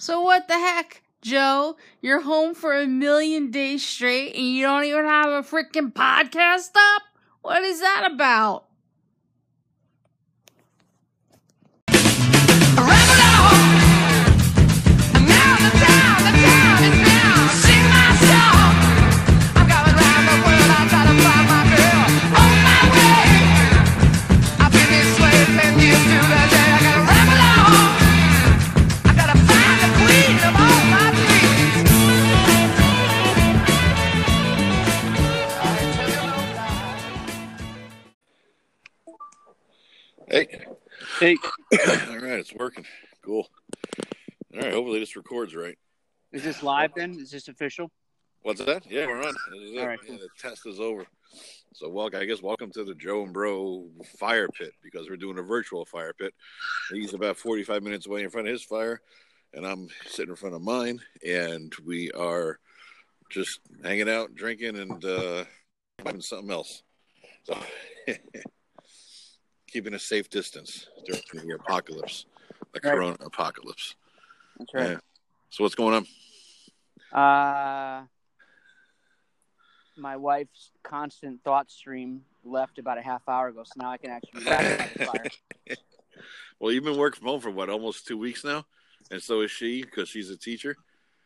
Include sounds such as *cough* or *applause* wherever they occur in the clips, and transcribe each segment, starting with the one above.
So what the heck, Joe? You're home for a million days straight and you don't even have a freaking podcast up? What is that about? Hey. Hey, All right, it's working. Cool. All right, hopefully this records right. is this live then? Is this official? What's that? Yeah, we're on. This is it. All right, Yeah, cool. the test is over. So, welcome. I guess welcome to the Joe and Bro fire pit because we're doing a virtual fire pit. He's about 45 minutes away in front of his fire, and I'm sitting in front of mine, and we are just hanging out, drinking, and uh, doing something else. So, *laughs* keeping a safe distance during the apocalypse, the Right. corona apocalypse. That's right. Yeah. So, what's going on? Uh, my wife's constant thought stream left about a half hour ago, so now I can actually back the *laughs* fire. Well, you've been working from home for what, almost two weeks now, and so is she because she's a teacher.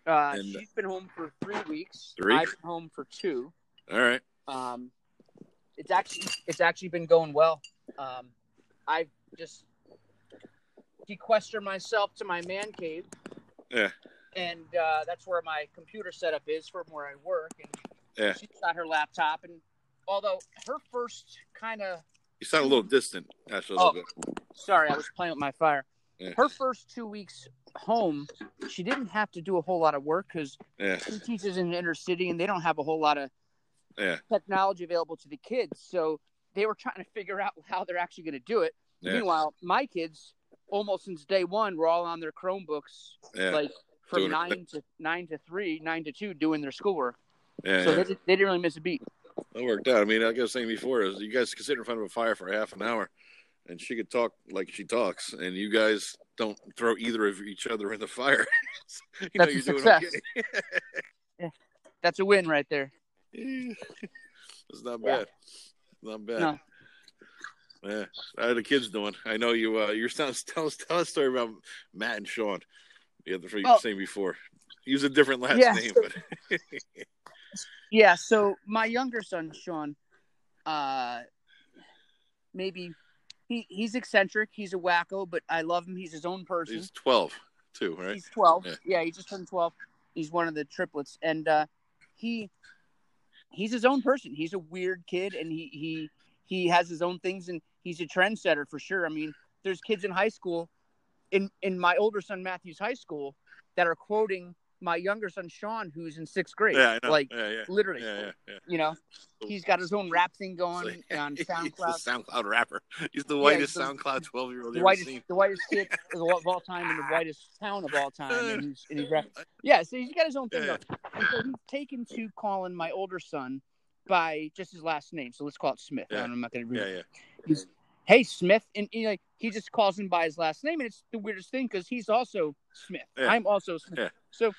Uh, And- she's been home for three weeks. Three? I've been home for two. All right. Um, it's actually it's actually been going well. Um, I've just sequestered myself to my man cave. Yeah. And uh, that's where my computer setup is from where I work. And Yeah. she's got her laptop. And although her first kind of You sound a little distant, actually. Oh. sorry, I was playing with my fire. Yeah. Her first two weeks home, she didn't have to do a whole lot of work because Yeah. she teaches in the inner city and they don't have a whole lot of Yeah. technology available to the kids. So they were trying to figure out how they're actually going to do it. Yeah. Meanwhile, my kids, almost since day one, were all on their Chromebooks, Yeah. like from Doing it. nine to nine to three, nine to two, doing their schoolwork. yeah. So yeah. they, did- they didn't really miss a beat. That worked out. I mean, like I was saying before, is you guys could sit in front of a fire for half an hour, and she could talk like she talks, and you guys don't throw either of each other in the fire. *laughs* you That's a you're doing success. okay. That's a win right there. *laughs* it's not Yeah. bad. Not bad. No. Yeah. How are the kids doing? I know you. Uh, you're tell us tell us tell us story about Matt and Sean. The other three you Well- were before. Use a different last Yeah, name, so- but *laughs* Yeah. So my younger son, Sean, uh, maybe he he's eccentric. He's a wacko, but I love him. He's his own person. he's twelve too, right? He's 12. Yeah. Yeah. he just turned 12. He's one of the triplets and uh he he's his own person. He's a weird kid and he he he has his own things and he's a trendsetter for sure. I mean, there's kids in high school in in my older son Matthew's high school that are quoting my younger son Sean who's in 6th grade. Yeah. Like yeah, yeah, literally. You know, he's got his own rap thing going So, on *laughs* he's SoundCloud. SoundCloud rapper. He's the whitest he's the- SoundCloud twelve year old the ever whitest, seen. the whitest kid of all- time in the whitest town of all time, and he's, and he's rap- *laughs* yeah. So he's got his own thing going. And so he's taken to calling my older son by just his last name. So let's call it Smith. I'm not going to read. Yeah, yeah. He's hey Smith, and you know, he just calls him by his last name, and it's the weirdest thing because he's also Smith. I'm also Smith. Yeah. So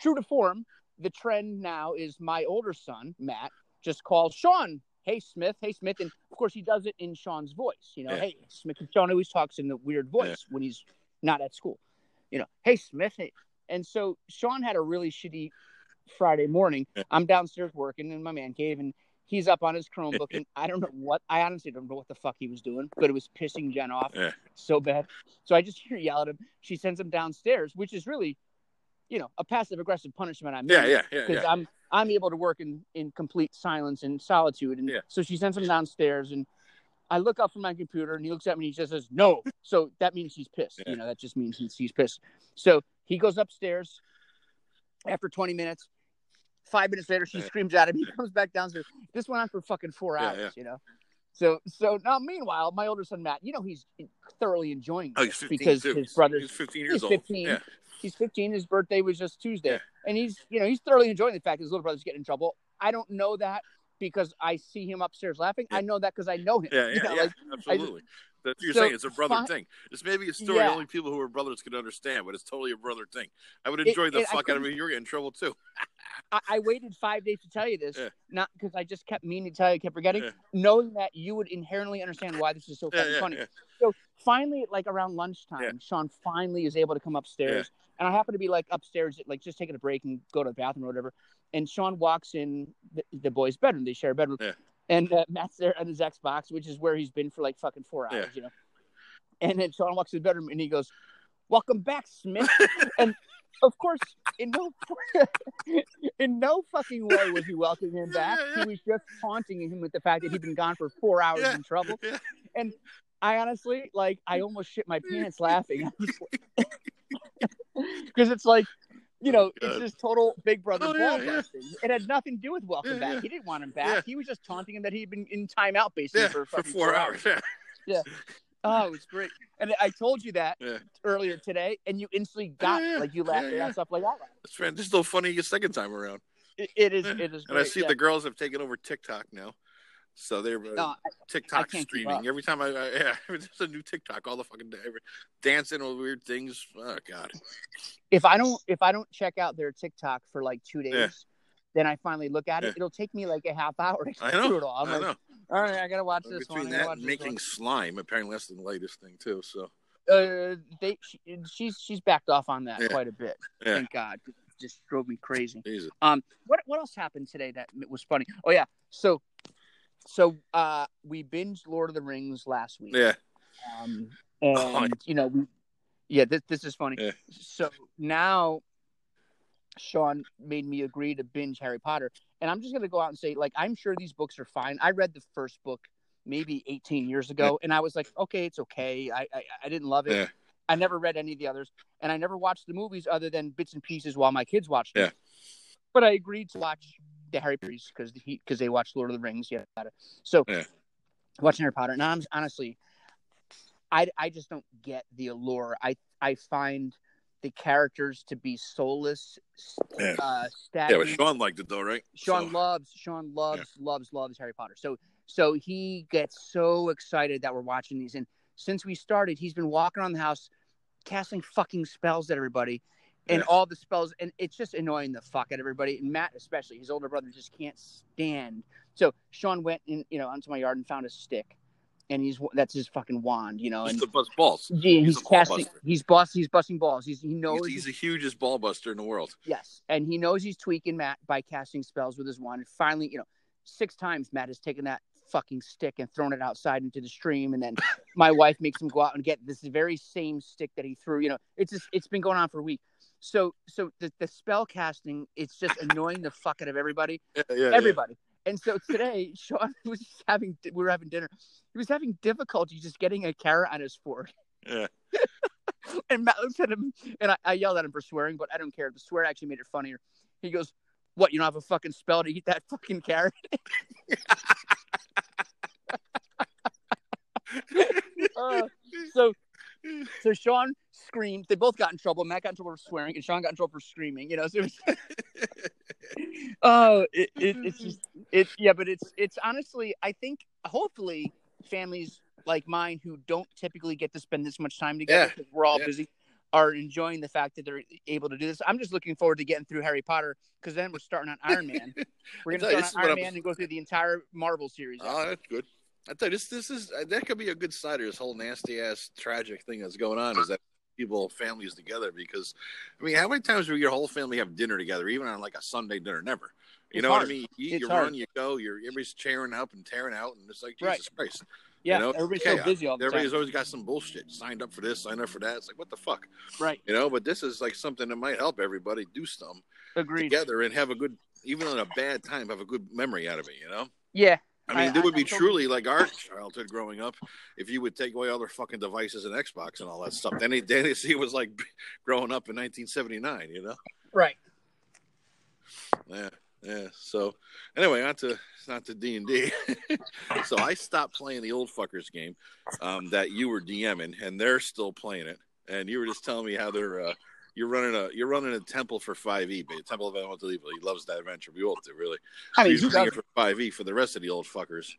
true to form, the trend now is my older son Matt just calls Sean. Hey Smith, hey Smith, and of course he does it in Sean's voice. You know, Yeah. hey Smith. Sean always talks in the weird voice when he's not at school. You know, hey Smith, hey. And so Sean had a really shitty Friday morning. Yeah. I'm downstairs working in my man cave, and he's up on his Chromebook, and I don't know what. I honestly don't know what the fuck he was doing, but it was pissing Jen off Yeah. so bad. So I just hear yell at him. She sends him downstairs, which is really, you know, a passive aggressive punishment. I'm Yeah, yeah, yeah, because yeah. I'm I'm able to work in in complete silence and solitude, and Yeah. so she sends him downstairs, and I look up from my computer, and he looks at me, and he just says no. So that means he's pissed. Yeah. You know, that just means he's he's pissed. So he goes upstairs. After 20 minutes, five minutes later, she screams at him. He comes back downstairs. This went on for fucking four hours. You know. So so now, meanwhile, my older son Matt, you know, he's thoroughly enjoying Oh, he's 15 because too. his brother's He's 15 years he's old. 15. Yeah. he's 15. His birthday was just Tuesday, Yeah. and he's you know he's thoroughly enjoying the fact his little brother's getting in trouble. I don't know that because I see him upstairs laughing. Yeah. I know that because I know him. Yeah, *laughs* You yeah, know, yeah, like, absolutely. That's what you're so saying. It's a brother thing. It's maybe a story Yeah. only people who are brothers can understand, but it's totally a brother thing. I would It- enjoy the it- I fuck out of it. You're getting in trouble too. *laughs* I, I waited five days to tell you this, not because I just kept meaning to tell you, kept forgetting, knowing that you would inherently understand why this is so fucking funny. So finally, like around lunchtime, Yeah. Sean finally is able to come upstairs, and I happen to be like upstairs, like just taking a break and go to the bathroom or whatever. And Sean walks in the, the boys' bedroom; they share a bedroom, Yeah. and uh, Matt's there on his Xbox, which is where he's been for like fucking four hours, Yeah. you know. And then Sean walks in the bedroom and he goes, "Welcome back, Smith." *laughs* and of course, in no *laughs* in no fucking way was he welcoming him back. Yeah, yeah. He was just taunting him with the fact that he'd been gone for four hours Yeah. in trouble. Yeah. And I honestly, like, I almost shit my *laughs* pants laughing because *laughs* it's like, you oh, know, it's God. just total Big Brother Oh, ball yeah, yeah. It had nothing to do with welcome Yeah, back. He didn't want him back. He was just taunting him that he'd been in timeout basically for, for four hours. Yeah. Oh, it was great. And I told you that earlier today, and you instantly got Yeah, it. yeah. Like you laughed Yeah, at yeah. that stuff like that. It's This is still funny a second time around. It, it is. It is. And I see the girls have taken over TikTok now. So they're uh, No, TikTok streaming. Every time I, *laughs* I yeah, there's a new TikTok all the fucking day. Every- Dancing with weird things. Oh god. if I don't if I don't check out their TikTok for like two days, Yeah. then I finally look at it. Yeah. It'll take me like a half hour to I know. through it all. I'm I like, know. all right, I gotta watch this one. Between I that and this making slime, apparently that's the latest thing too. So. Uh, they she, she's she's backed off on that Yeah. quite a bit. Thank God. It just drove me crazy. Jesus. Um, what what else happened today that was funny? Oh yeah, so so uh we binged Lord of the Rings last week. Yeah. Um, *laughs* Oh, and you know, we, yeah, this this is funny. Yeah. So now, Sean made me agree to binge Harry Potter, and I'm just gonna go out and say, like, I'm sure these books are fine. I read the first book maybe 18 years ago, and I was like, okay, it's okay. I I, I didn't love it. Yeah. I never read any of the others, and I never watched the movies other than bits and pieces while my kids watched. Yeah. But I agreed to watch the Harry Potters because he because they watched Lord of the Rings. Yeah. So Yeah. watching Harry Potter. Now I'm honestly, I I just don't get the allure. I I find the characters to be soulless, Yeah. uh, Yeah, but Sean liked it though, right? Sean So- loves Sean loves loves loves Harry Potter. So so he gets so excited that we're watching these and since we started he's been walking around the house casting fucking spells at everybody and Yeah. all the spells and it's just annoying the fuck at everybody and Matt especially his older brother just can't stand. So Sean went in you know onto my yard and found a stick and he's that's his fucking wand, you know, Just and to bust balls. yeah, he's he's, casting he's bust he's busting balls. He's he knows He's, he's the hugest ball buster in the world. Yes, and he knows he's tweaking Matt by casting spells with his wand. And finally, you know, six times Matt has taken that fucking stick and thrown it outside into the stream, and then *laughs* my wife makes him go out and get this very same stick that he threw. You know, it's just it's been going on for a week. So so the the spell casting it's just annoying the fuck out of everybody, *laughs* Yeah, yeah, yeah. everybody. And so today, *laughs* Sean was just having we were having dinner. He was having difficulty just getting a carrot on his fork. Yeah. *laughs* And Matt looks at him, and I, I yelled at him for swearing, but I don't care. The swear actually made it funnier. He goes, "What? You don't have a fucking spell to eat that fucking carrot?" Uh, so, so Sean screamed. They both got in trouble. Matt got in trouble for swearing, and Sean got in trouble for screaming. You know, so it was, *laughs* oh, it, it, it's just it. Yeah, but it's it's honestly, I think hopefully families like mine who don't typically get to spend this much time together Yeah. we're all Yeah. busy are enjoying the fact that they're able to do this. I'm just looking forward to getting through Harry Potter because then we're starting on Iron Man. *laughs* We're going to start is on Iron I'm- Man and go through the entire Marvel series. Oh, that's good. I thought you, this this is that could be a good side of this whole nasty ass tragic thing that's going on. Is that people families together? Because I mean, how many times do your whole family have dinner together, even on like a Sunday dinner? Never. You It's know hard. what I mean? You, you run, you go, you're everybody's cheering up and tearing out, and it's like Right. Jesus Christ. yeah, you know, everybody's chaos. so busy all the Everybody's time. always got some bullshit. Signed up for this, signed up for that. It's like what the fuck, Right. you know? But this is like something that might help everybody do some Agreed. together and have a good, even on a bad time, have a good memory out of it. You know? Yeah. I mean, I- it would I- be truly like our childhood growing up if you would take away all their fucking devices and Xbox and all that stuff. Danny Danny then they see it was like *laughs* growing up in 1979, you know? Right. Yeah, yeah. So anyway, not to not to D and D. *laughs* So I stopped playing the old fuckers game um, that you were DMing, and they're still playing it. And you were just telling me how they're uh, you're running a you're running a temple for five E, but Temple of Elemental Evil. He loves that adventure. We all do, really. I mean, he's running it for five E for the rest of the old fuckers.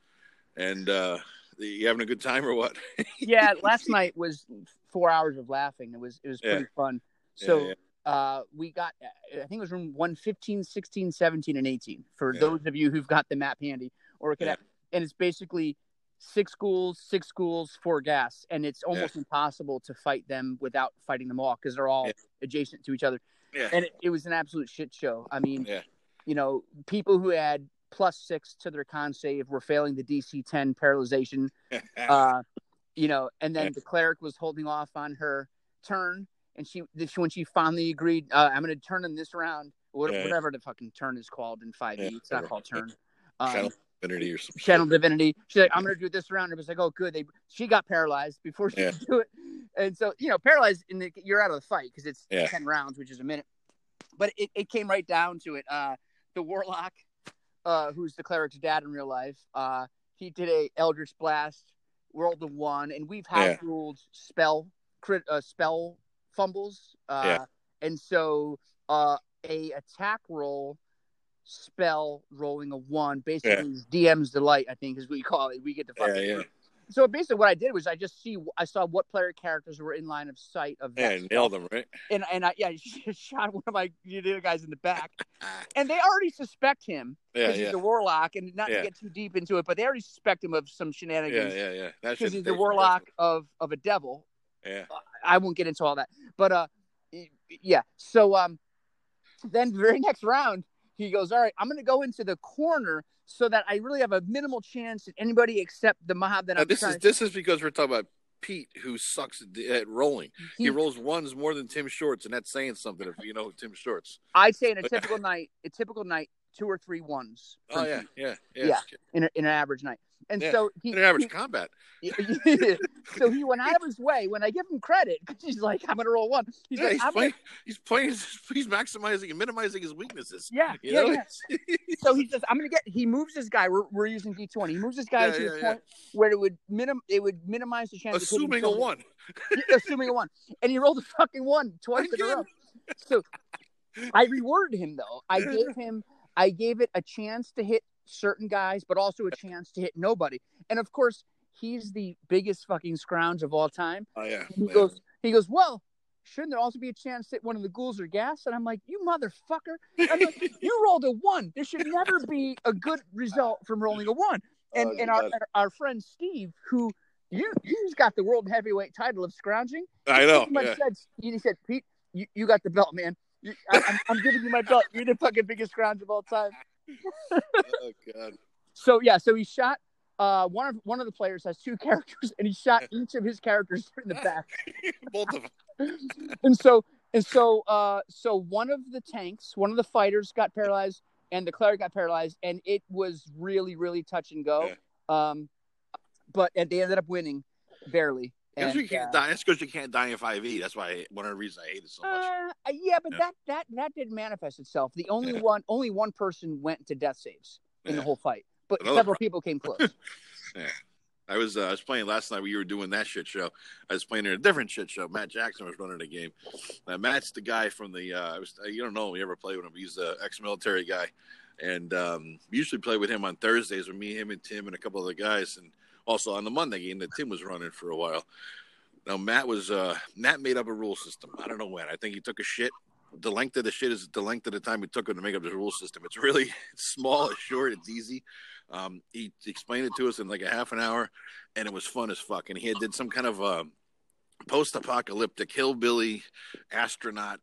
And uh you having a good time or what? *laughs* yeah, last night was four hours of laughing. It was it was pretty fun. So Yeah, uh, we got I think it was room 115, 16, 17, and 18 for Yeah. those of you who've got the map handy or could Yeah. have, and it's basically six ghouls, six ghouls, four gas, and it's almost impossible to fight them without fighting them all because they're all Yeah. adjacent to each other. yeah, And it, it was an absolute shit show. I mean, yeah, you know, people who had plus six to their con save were failing the DC 10 paralyzation *laughs* uh, you know, and then Yeah. the cleric was holding off on her turn, and she when she finally agreed, uh, I'm going to turn in this round, what, Yeah. whatever the fucking turn is called in five E. Yeah, It's not called turn. Um, Divinity or some Channel. Divinity. She's like, I'm to do this round. It was like, oh, good. They she got paralyzed before she Yeah. could do it, and so you know, paralyzed, in the, you're out of the fight because it's Yeah. ten rounds, which is a minute. But it, it came right down to it. Uh, the warlock, uh, who's the cleric's dad in real life, uh, he did a Eldritch Blast, rolled a one, and we've had Yeah. ruled spell crit uh, spell fumbles. Uh, Yeah. and so uh, a attack roll spell rolling a one basically is DM's delight, I think is what you call it. We get to Yeah, fucking yeah, so basically what I did was I just see I saw what player characters were in line of sight of yeah. that Nailed them, right? and and I yeah *laughs* shot one of my the other guys in the back *laughs* and they already suspect him Yeah, because yeah, he's a warlock and not Yeah. to get too deep into it but they already suspect him of some shenanigans yeah, yeah. That because he's the warlock of of a devil Yeah, I won't get into all that. But uh yeah. So um then the very next round he goes, All right, I'm gonna go into the corner so that I really have a minimal chance at anybody except the mob that Now, I'm this is to this is because we're talking about Pete, who sucks at, at rolling. He, he- rolls ones more than Tim Shorts, and that's saying something if you know Tim Shorts. I'd say in a typical night, a typical night, two or three ones. Oh yeah, yeah, yeah. Yeah. in, a, in an average night. And Yeah. so he, In an average he- combat. *laughs* so he went out of his way when I give him credit because *laughs* he's like, I'm gonna roll one. He's yeah, like, he's I'm playing. gonna, He's playing. *laughs* He's maximizing and minimizing his weaknesses. yeah, yeah, yeah. So he says, I'm gonna get. He moves this guy. We're, we're using D20. He moves this guy to yeah. point where it would minim. It would minimize the chance. of assuming a one. Assuming a one, and he rolled a fucking one twice in a row. So I rewarded him though. I gave him. I gave it a chance to hit certain guys, but also a chance to hit nobody. And of course, he's the biggest fucking scrounge of all time. Oh yeah. He yeah. goes, he goes, well, shouldn't there also be a chance that one of the ghouls are gas? And I'm like, you motherfucker! Like, *laughs* you rolled a one. There should never be a good result from rolling a one. And Oh, and our, our friend Steve, who you he's got the world heavyweight title of scrounging. I know. Much Yeah. said, he said, Pete, you, you got the belt, man. You, I, I'm, I'm giving you my belt. You're the fucking biggest scrounge of all time. Oh god. So yeah, so he shot. Uh, one of one of the players has two *laughs* characters, and he shot each of his characters *laughs* in the back. *laughs* Both of them. and so and so uh so one of the tanks one of the fighters got paralyzed and the cleric got paralyzed and it was really really touch and go um but and they ended up winning barely And, you can't uh, die. That's because you can't die in five E. That's why I, one of the reasons I hate it so much. uh, yeah but Yeah. that that that didn't manifest itself the only Yeah. one only one person went to death saves in the whole fight but Another several pro- people came *laughs* close yeah. I was uh, I was playing last night when you were doing that shit show. I was playing in a different shit show. Matt Jackson was running the game. Now, Matt's the guy from the uh, I was you don't know him, you ever play with him. He's the ex-military guy, and um, we usually play with him on Thursdays with me, him, and Tim, and a couple other guys, and also on the Monday game that Tim was running for a while. Now Matt was uh, Matt made up a rule system. I don't know when. I think he took a shit. The length of the shit is the length of the time it took him to make up the rule system. It's really *laughs* small, it's short, it's easy. Um, he explained it to us in like a half an hour, and it was fun as fuck. And he had did some kind of uh, post-apocalyptic hillbilly astronaut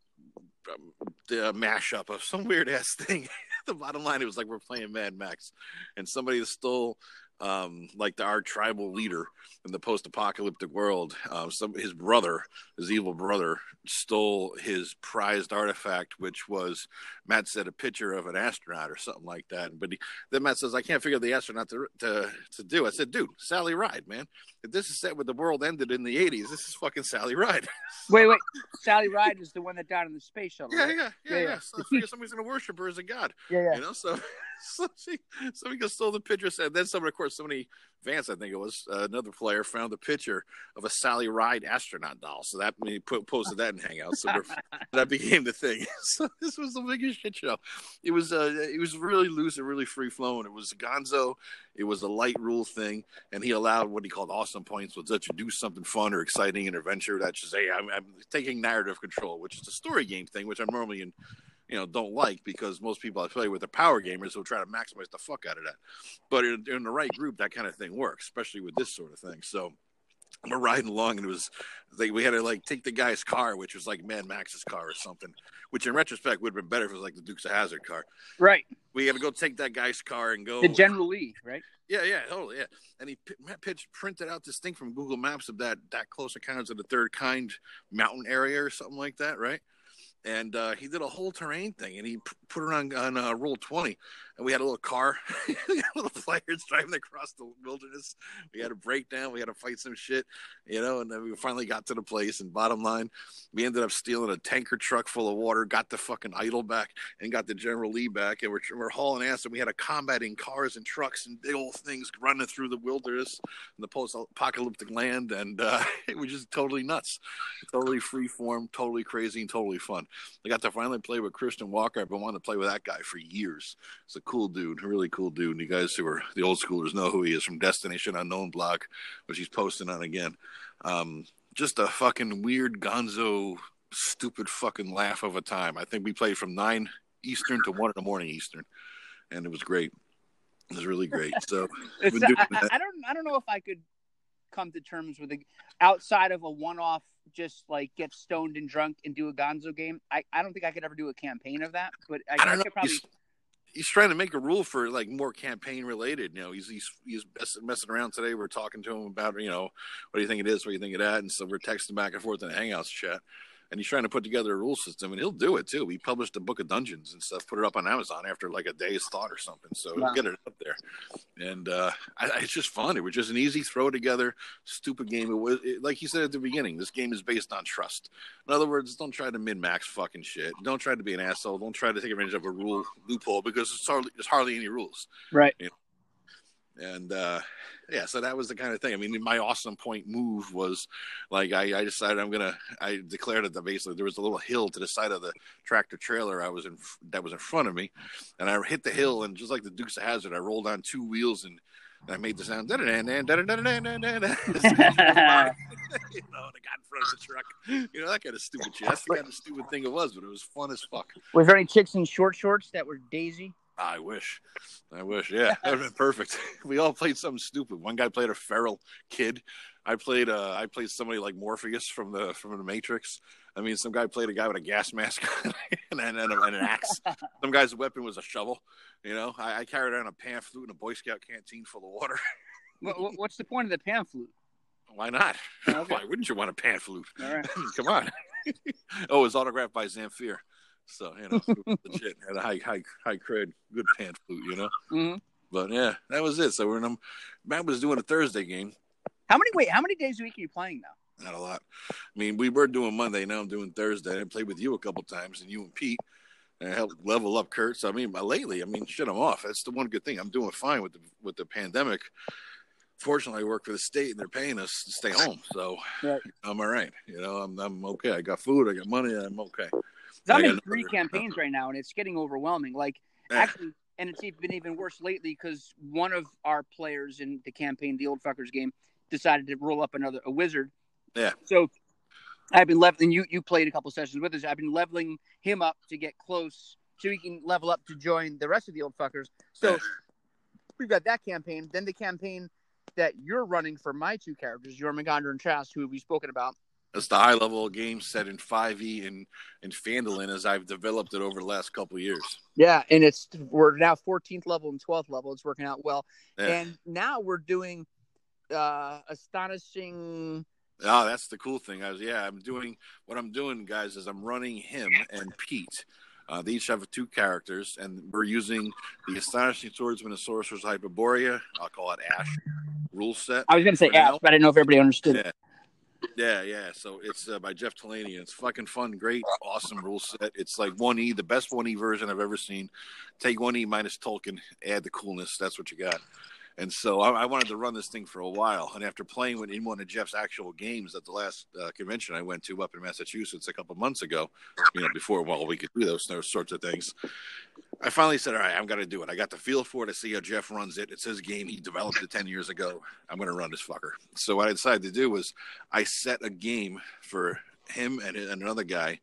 um, the mashup of some weird ass *laughs* thing. the bottom line, it was like we're playing Mad Max, and somebody stole um, like the, our tribal leader in the post-apocalyptic world. Um, some his brother, his evil brother, stole his prized artifact, which was Matt said a picture of an astronaut or something like that. But he, then Matt says, "I can't figure out the astronaut to, to to do." I said, "Dude, Sally Ride, man. If this is set when the world ended in the '80s, this is fucking Sally Ride." *laughs* wait wait sally ride is the one that died on the space shuttle yeah, right? yeah, yeah, Yeah, yeah. yeah. So I figure somebody's gonna worship her as a god, *laughs* yeah yeah you know. So, so *laughs* she, somebody just stole the picture. Said then someone, of course, somebody Vance, I think it was uh, another player, found a picture of a Sally Ride astronaut doll. So that he put, posted that in Hangouts. So *laughs* that became the thing. *laughs* So this was the biggest shit show. It was uh, it was really loose and really free flowing. It was Gonzo. It was a light rule thing, and he allowed what he called awesome points, was that you do something fun or exciting and adventure. That's just hey, I'm, I'm taking narrative control, which is a story game thing, which I'm normally in you know don't like because most people I play with are power gamers who try to maximize the fuck out of that. But in, in the right group, that kind of thing works, especially with this sort of thing. So we're riding along and it was like we had to like take the guy's car, which was like Mad Max's car or something. Which in retrospect would have been better if it was like the Dukes of Hazzard car. Right. We had to go take that guy's car and go. The General Lee, right? Yeah, yeah, totally, yeah. And he pitched, printed out this thing from Google Maps of that that close encounters of the third kind mountain area or something like that, right? And uh, he did a whole terrain thing, and he put it on on uh, roll twenty, and we had a little car, *laughs* little players driving across the wilderness. We had a breakdown, we had to fight some shit, you know, and then we finally got to the place. And bottom line, we ended up stealing a tanker truck full of water, got the fucking idol back, and got the General Lee back, and we're we're hauling ass, and we had a combating cars and trucks and big old things running through the wilderness and the post-apocalyptic land, and uh, *laughs* it was just totally nuts, totally free form, totally crazy, and totally fun. I got to finally play with Christian Walker. I've been wanting to play with that guy for years. A cool dude, a really cool dude. And you guys who are the old schoolers know who he is from Destination Unknown blog, which he's posting on again. Um, just a fucking weird gonzo, stupid fucking laugh of a time. I think we played from nine Eastern to one in the morning Eastern, and it was great. It was really great. So *laughs* I, I, don't, I don't know if I could come to terms with it outside of a one-off just like get stoned and drunk and do a gonzo game i, I don't think i could ever do a campaign of that but i, I, I could probably he's, trying to make a rule for like more campaign related you know he's he's he's messing around today we're talking to him about you know what do you think it is what do you think of that and so we're texting back and forth in the hangouts chat and he's trying to put together a rule system, and he'll do it too. He published a book of dungeons and stuff, put it up on Amazon after like a day's thought or something. So wow. get it up there, and uh, I, it's just fun. It was just an easy throw together, stupid game. It was it, like he said at the beginning. This game is based on trust. In other words, don't try to min max fucking shit. Don't try to be an asshole. Don't try to take advantage of a rule loophole because it's hardly, there's hardly any rules. Right. You know? and uh, yeah, so that was the kind of thing. I mean, my awesome point move was like I, I decided I'm gonna. I declared at the base there was a little hill to the side of the tractor trailer I was in that was in front of me, and I hit the hill and just like the Dukes of Hazzard, I rolled on two wheels and. and I made the sound, *laughs* you know, and I got in front of the truck, you know, that kind of stupid shit. That's the kind of stupid thing it was, but it was fun as fuck. Was there any chicks in short shorts that were Daisy? I wish. I wish. Yeah, that would have been perfect. *laughs* We all played something stupid. One guy played a feral kid. I played uh I played somebody like Morpheus from the from the Matrix. I mean, some guy played a guy with a gas mask *laughs* and, and, and, an axe. *laughs* Some guy's weapon was a shovel. You know, I, I carried around a pan flute and a Boy Scout canteen full of water. what, what's the point of the pan flute? Why not? Okay. Why wouldn't you want a pan flute? Come on. oh, it was autographed by Zamfir. So you know, legit had a high high high cred, good pan flute, you know. Mm-hmm. But yeah, that was it. So we're in. Matt was doing a Thursday game. How many wait? How many days a week are you playing now? Not a lot. I mean, we were doing Monday. Now I'm doing Thursday. I played with you a couple times, and you and Pete. And I helped level up Kurt. So I mean, lately, I mean, shit, I'm off. That's the one good thing. I'm doing fine with the with the pandemic. Fortunately, I work for the state, and they're paying us to stay home, so right. I'm all right. You know, I'm I'm okay. I got food. I got money. I'm okay. I'm in three campaigns right now, and it's getting overwhelming. Like actually, and it's been even worse lately because one of our players in the campaign, the old fuckers game, decided to roll up another a wizard. Yeah. So I've been leveling. You you played a couple sessions with us. I've been leveling him up to get close, so he can level up to join the rest of the old fuckers. So we've got that campaign. Then the campaign that you're running for my two characters, Jormungandr and Trask, who we've spoken about. It's the high level game set in 5e and, and Fandolin as I've developed it over the last couple of years. Yeah, and it's we're now 14th level and 12th level. It's working out well. Yeah. And now we're doing uh astonishing Oh, that's the cool thing. I was yeah, I'm doing what I'm doing, guys, is I'm running him and Pete. Uh, they each have two characters, and we're using the Astonishing Swordsman and Sorcerer's Hyperborea. I'll call it Ash rule set. I was going to say Ash, but I didn't know if everybody understood. Yeah Yeah, yeah. So it's uh, by Jeff Talanian. It's fucking fun, great, awesome rule set. It's like one E, the best one E version I've ever seen. Take one E minus Tolkien, add the coolness. That's what you got. And so I, I wanted to run this thing for a while. And after playing with, in one of Jeff's actual games at the last uh, convention I went to up in Massachusetts a couple months ago, you know, before well we could do those, those sorts of things, I finally said, "All right, I'm going to do it." I got the feel for it. I see how Jeff runs it. It's his game. He developed it ten years ago. I'm going to run this fucker. So what I decided to do was I set a game for him and, and another guy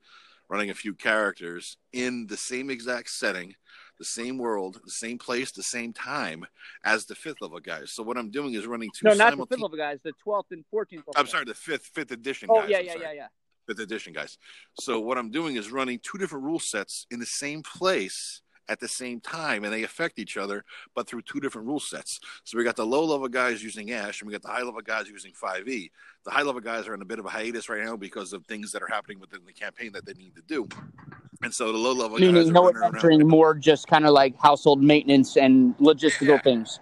running a few characters in the same exact setting the same world, the same place, the same time as the fifth level guys. So what I'm doing is running two. No, not the fifth level guys, the twelfth and fourteenth. I'm sorry, the fifth fifth edition. Oh guys. yeah, yeah, yeah, yeah. Fifth edition guys. So what I'm doing is running two different rule sets in the same place at the same time, and they affect each other, but through two different rule sets. So we got the low level guys using Ash, and we got the high level guys using 5e. The high level guys are in a bit of a hiatus right now because of things that are happening within the campaign that they need to do. And so the low level guys Meaning are no adventuring, more just kind of like household maintenance and logistical Yeah. things.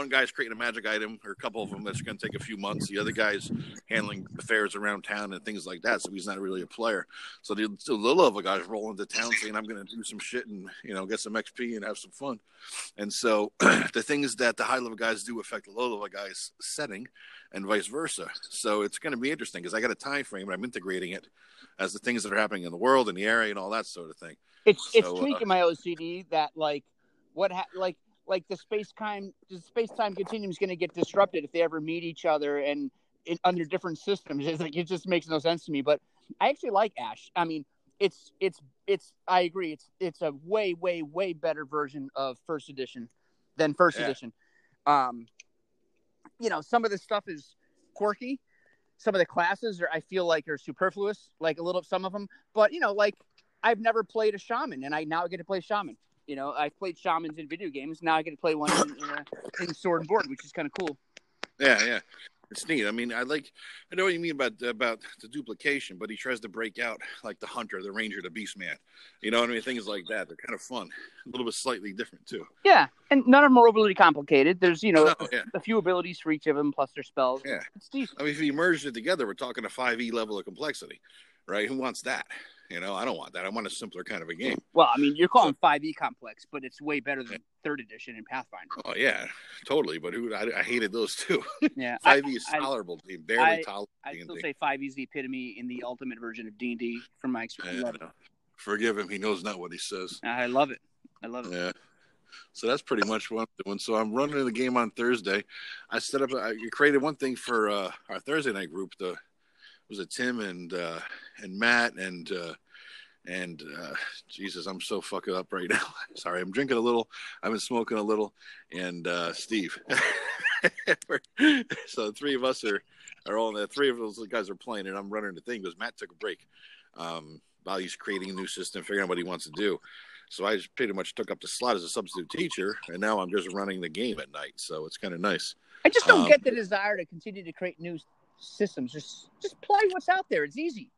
One guy's creating a magic item or a couple of them that's going to take a few months. The other guy's handling affairs around town and things like that so he's not really a player. So the, the low level guys roll into town saying i'm going to do some shit and you know get some xp and have some fun. And so *clears throat* the things that the high level guys do affect the low level guys setting and vice versa. So it's going to be interesting because i got a time frame and i'm integrating it as the things that are happening in the world and the area and all that sort of thing. It's it's So, uh, tweaking my OCD that like what ha- like like the space time the space time continuum is going to get disrupted if they ever meet each other and in, under different systems. It's like it just makes no sense to me. But I actually like Ash. I mean, it's it's it's. I agree. It's it's a way way way better version of first edition than first Yeah. edition. Um, you know, some of the stuff is quirky. Some of the classes are I feel like are superfluous, like a little some of them. But you know, like I've never played a shaman, and I now get to play shaman. You know, I've played shamans in video games. Now I get to play one in, a, in Sword and Board, which is kind of cool. Yeah, yeah, it's neat. I mean, I like, I know what you mean about about the duplication, but he tries to break out like the hunter, the ranger, the beast man. You know what I mean? Things like that. They're kind of fun, a little bit slightly different too. Yeah, and none of them are overly complicated. There's you know No, yeah. a few abilities for each of them plus their spells. Yeah. it's decent. I mean, if you merge it together, we're talking a five E level of complexity, right? Who wants that? You know, I don't want that. I want a simpler kind of a game. Well, I mean, you're calling five E complex, but it's way better than third edition in Pathfinder. Oh yeah, totally. But who? I, I hated those too. *laughs* Yeah, Five E is tolerable, to me, barely I- tolerable. I still say five E is the epitome in the ultimate version of D and D from my experience. I know. Forgive him. He knows not what he says. I love it. I love it. Yeah. So that's pretty much what I'm doing. So I'm running the game on Thursday. I set up. I created one thing for uh, our Thursday night group. The was it Tim and uh, and Matt and uh, and uh, Jesus, I'm so fucking up right *laughs* now. Sorry, I'm drinking a little. I've been smoking a little, and uh, Steve. *laughs* so the three of us are are all the three of those guys are playing, and I'm running the thing because Matt took a break. Um, while he's creating a new system, figuring out what he wants to do. So I just pretty much took up the slot as a substitute teacher, and now I'm just running the game at night. So it's kind of nice. I just don't Um, get the desire to continue to create new systems. Just just play what's out there. It's easy.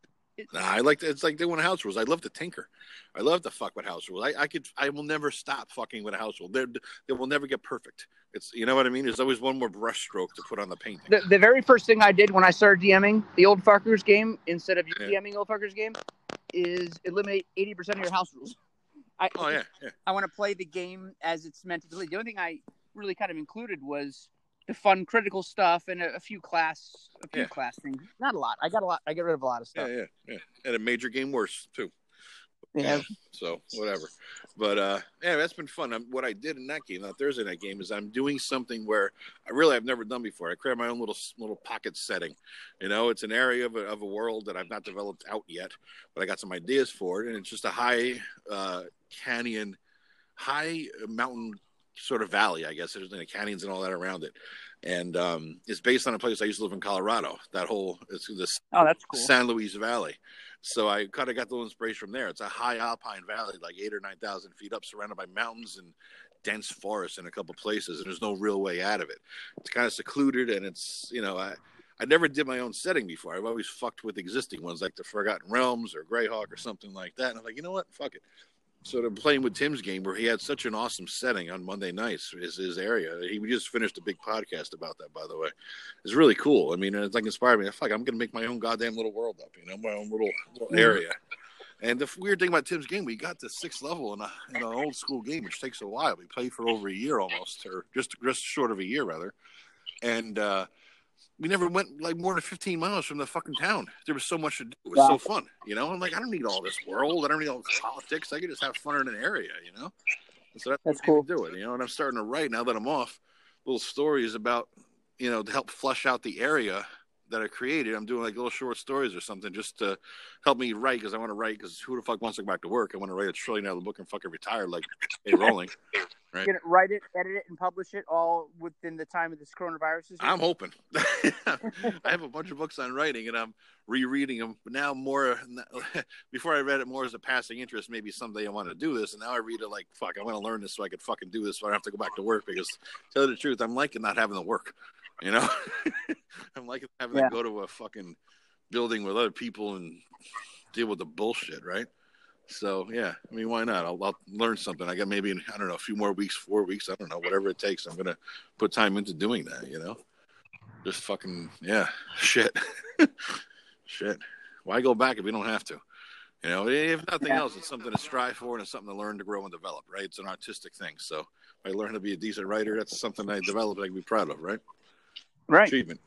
Nah, I like to, it's like doing house rules. I love to tinker. I love to fuck with house rules. I, I could I will never stop fucking with a house rule. They they will never get perfect. It's you know what I mean. There's always one more brush stroke to put on the painting. The, the very first thing I did when I started DMing the old fuckers game instead of you Yeah. DMing old fuckers game is eliminate eighty percent of your house rules. I, Oh yeah, yeah. I want to play the game as it's meant to be. The only thing I really kind of included was fun critical stuff and a, a few class a few Yeah. class things. Not a lot. I got a lot. I get rid of a lot of Yeah, stuff. yeah, yeah. yeah. And a major game worse too. Yeah. So whatever. But uh yeah, that's been fun. Um what I did in that game, that Thursday night game, is I'm doing something where I really I've never done before. I created my own little little pocket setting. You know, it's an area of a, of a world that I've not developed out yet, but I got some ideas for it, and it's just a high uh, canyon, high mountain sort of valley, I guess. There's know, canyons and all that around it, and um, it's based on a place I used to live in Colorado. That whole it's this Oh, that's cool. San Luis Valley. So I kind of got the little inspiration from there. It's a high alpine valley, like eight or nine thousand feet up, surrounded by mountains and dense forests in a couple places, and there's no real way out of it. It's kind of secluded, and it's you know I I never did my own setting before. I've always fucked with existing ones, like the Forgotten Realms or Greyhawk or something like that. And I'm like, you know what, fuck it. Sort of playing with Tim's game where he had such an awesome setting on Monday nights is his area. He just finished a big podcast about that, by the way. It's really cool. I mean, it's like inspired me. Fuck, I'm gonna make my own goddamn little world up, you know, my own little, little area. And the weird thing about Tim's game, we got to sixth level in, a, in an old school game, which takes a while. We played for over a year almost, or just just short of a year rather. And uh, we never went like more than 15 miles from the fucking town. There was so much to do. It was Yeah. so fun, you know. I'm like, I don't need all this world. I don't need all this politics. I could just have fun in an area, you know. And so that's, That's cool. Do it, you know. And I'm starting to write now that I'm off little stories about, you know, to help flush out the area that I created. I'm doing like little short stories or something just to help me write because I want to write. Because who the fuck wants to go back to work? I want to write a trillion dollar book and fucking retire like *laughs* A. Rowling. Right. It, write it, edit it, and publish it all within the time of this coronavirus. I'm hoping. *laughs* *laughs* I have a bunch of books on writing, and I'm rereading them. But now more, before I read it more as a passing interest, maybe someday I want to do this. And now I read it like, fuck, I want to learn this so I could fucking do this so I don't have to go back to work. Because to tell you the truth, I'm liking not having to work. You know, *laughs* I'm liking having Yeah. to go to a fucking building with other people and deal with the bullshit, right? So yeah, I mean, why not? I'll, I'll learn something. I got maybe I don't know a few more weeks, four weeks. I don't know, whatever it takes. I'm gonna put time into doing that. You know, just fucking yeah, *laughs* shit, *laughs* shit. Why go back if we don't have to? You know, if nothing Yeah. else, it's something to strive for and it's something to learn to grow and develop. Right? It's an artistic thing. So if I learn to be a decent writer, that's something I developed. I can be proud of. Right? Right. Achievement.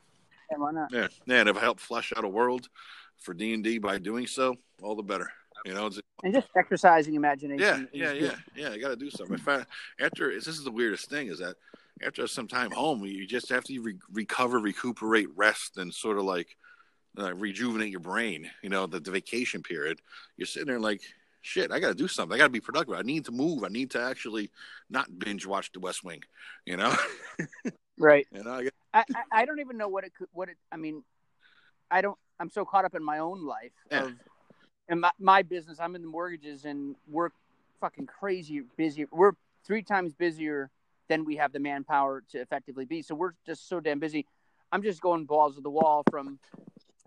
Yeah, why not? Yeah, yeah. And if I help flesh out a world for D and D by doing so, all the better. You know, it's, And just exercising imagination. yeah, is yeah, good. yeah. I got to do something. If I, after this is the weirdest thing is that after some time home, you just have to re- recover, recuperate, rest, and sort of like uh, rejuvenate your brain. You know, the, the vacation period. You're sitting there like, shit. I got to do something. I got to be productive. I need to move. I need to actually not binge watch The West Wing. You know, *laughs* Right. and I, I, I I don't even know what it could what it I mean I don't I'm so caught up in my own life of and my, my business I'm in the mortgages and we're fucking crazy busy we're three times busier than we have the manpower to effectively be. So we're just so damn busy. I'm just going balls to the wall from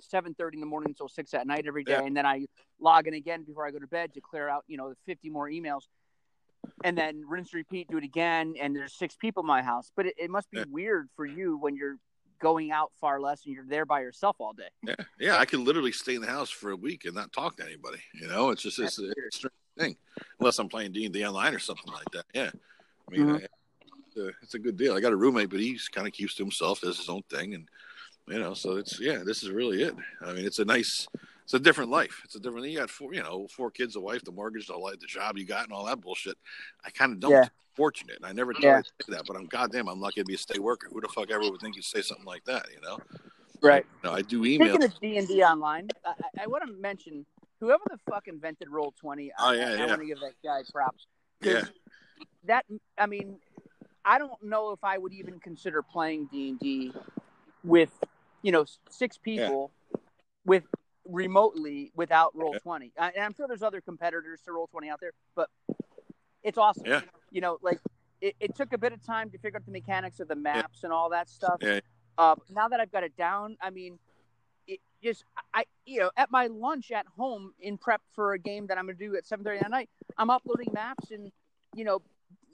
7:30 in the morning until 6 at night every day. Yeah. and then I log in again before I go to bed to clear out you know the 50 more emails and then rinse repeat do it again and there's six people in my house but it, it must be Yeah. weird for you when you're going out far less and you're there by yourself all day Yeah, yeah, I could literally stay in the house for a week and not talk to anybody. You know, it's just it's That's a, weird. it's a strange thing, unless I'm playing D and D online or something like that. Yeah, I mean, Mhm. I, it's, a, it's a good deal. I got a roommate, but he's kind of keeps to himself, does his own thing, and you know, so it's yeah, this is really it. I mean, it's a nice, it's a different life. It's a different. Thing you got four, you know, four kids, a wife, the mortgage, the life, the job you got, and all that bullshit. I kind of don't. Yeah. Fortunate. And I never thought Yeah. I'd say that, but I'm goddamn, I'm lucky to be a stay worker. Who the fuck ever would think you'd say something like that? You know. right No, I do email. speaking of d&d online i, I, I want to mention whoever the fuck invented roll 20 Oh, I, yeah, I, yeah. want to give that guy props. Yeah. that i mean i don't know if i would even consider playing d&d with you know six people with remotely without roll 20 I, and i'm sure there's other competitors to roll 20 out there but it's awesome Yeah. you know like it, it took a bit of time to figure out the mechanics of the maps and all that stuff Yeah. uh, now that i've got it down i mean it just i you know at my lunch at home in prep for a game that i'm going to do at 7.30 at night i'm uploading maps and you know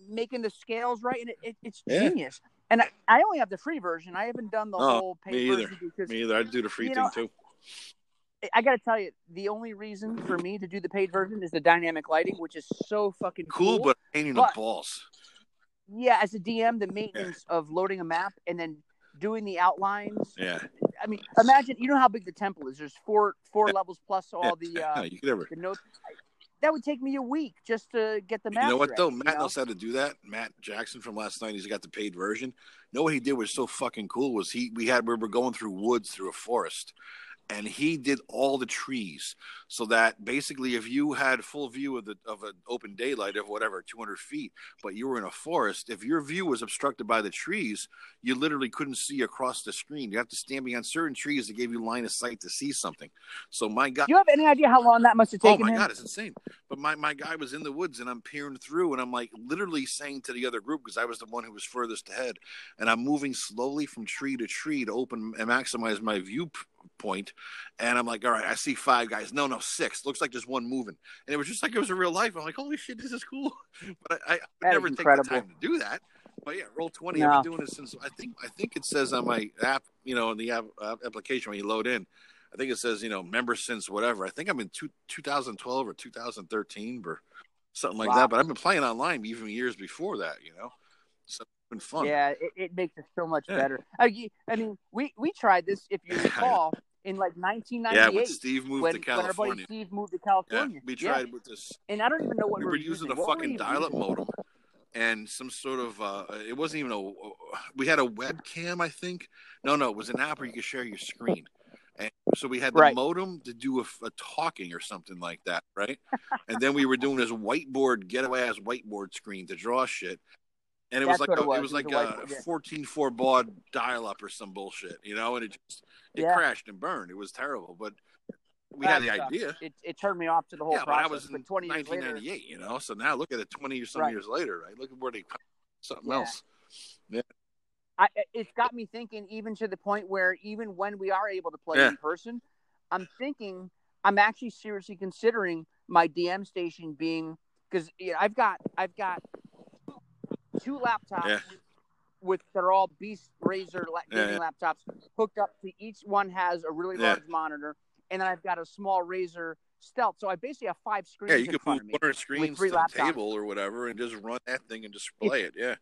making the scales right and it, it, it's Yeah. genius and I, I only have the free version i haven't done the Oh, whole paid me either. because Me either. I'd do the free thing know, too. I got to tell you, the only reason for me to do the paid version is the dynamic lighting, which is so fucking Cool, cool. but pain in the balls. yeah, as a DM, the maintenance of loading a map and then doing the outlines. Yeah. I mean, imagine you know how big the temple is. There's four four levels plus all the yeah, uh, *laughs* you could ever. the notes. That would take me a week just to get the map. You know what though? Matt you know? knows how to do that. Matt Jackson from last night. He's got the paid version. You know what he did was so fucking cool. Was he? We had we were going through woods through a forest, and he did all the trees so that basically, if you had full view of the of an open daylight of whatever 200 feet, but you were in a forest, if your view was obstructed by the trees, you literally couldn't see across the screen. You have to stand behind certain trees that gave you line of sight to see something. So my God. You have any idea how long that must have taken Oh my him? god, it's insane! But my, my guy was in the woods, and I'm peering through, and I'm like literally saying to the other group because I was the one who was furthest ahead, and I'm moving slowly from tree to tree to open and maximize my view point, and I'm like, all right, I see five guys. No, no, six. Looks like there's one moving, and it was just like it was a real life. I'm like, holy shit, this is cool. *laughs* But I, I never take the time to do that. But yeah, roll twenty. No. I've been doing it since I think I think it says on my app, you know, in the app, uh, application when you load in, I think it says you know member since whatever. I think I'm in two, 2012 or 2013 or something like Wow. that. But I've been playing online even years before that. You know, so been fun. Yeah, it, it makes it so much Yeah. better. I, I mean, we we tried this if you *laughs* Yeah, recall in like 1998. Yeah, when Steve moved when, to when our buddy California. Steve moved to Yeah, California. we Yeah, tried with this. and I don't even know what we were using a What fucking we dial-up using? modem and some sort of uh it wasn't even a we had a webcam i think no no it was an app where you could share your screen and so we had the Right. modem to do a, a talking or something like that right and then we were doing this whiteboard getaway ass whiteboard screen to draw shit and it was like a, it was. it was like a whiteboard, yeah. 14 4 baud dial up or some bullshit you know and it just it Yeah. crashed and burned it was terrible but we had the idea It, it turned me off to the whole yeah, but process. I was in 20 years later, 1998, you know. So now look at it, 20 or some Right. years later, right? Look at where they something Yeah. else. I, it's got me thinking, even to the point where even when we are able to play Yeah. in person, I'm thinking I'm actually seriously considering my DM station being because you know, I've got I've got two laptops Yeah. with they're all Beast Razer la- Yeah, gaming laptops hooked up to each one has a really Yeah. large monitor, and then I've got a small Razer Stealth. So I basically have five screens Yeah, you could front move of me. one screens to the table or whatever and just run that thing and display it. Yeah.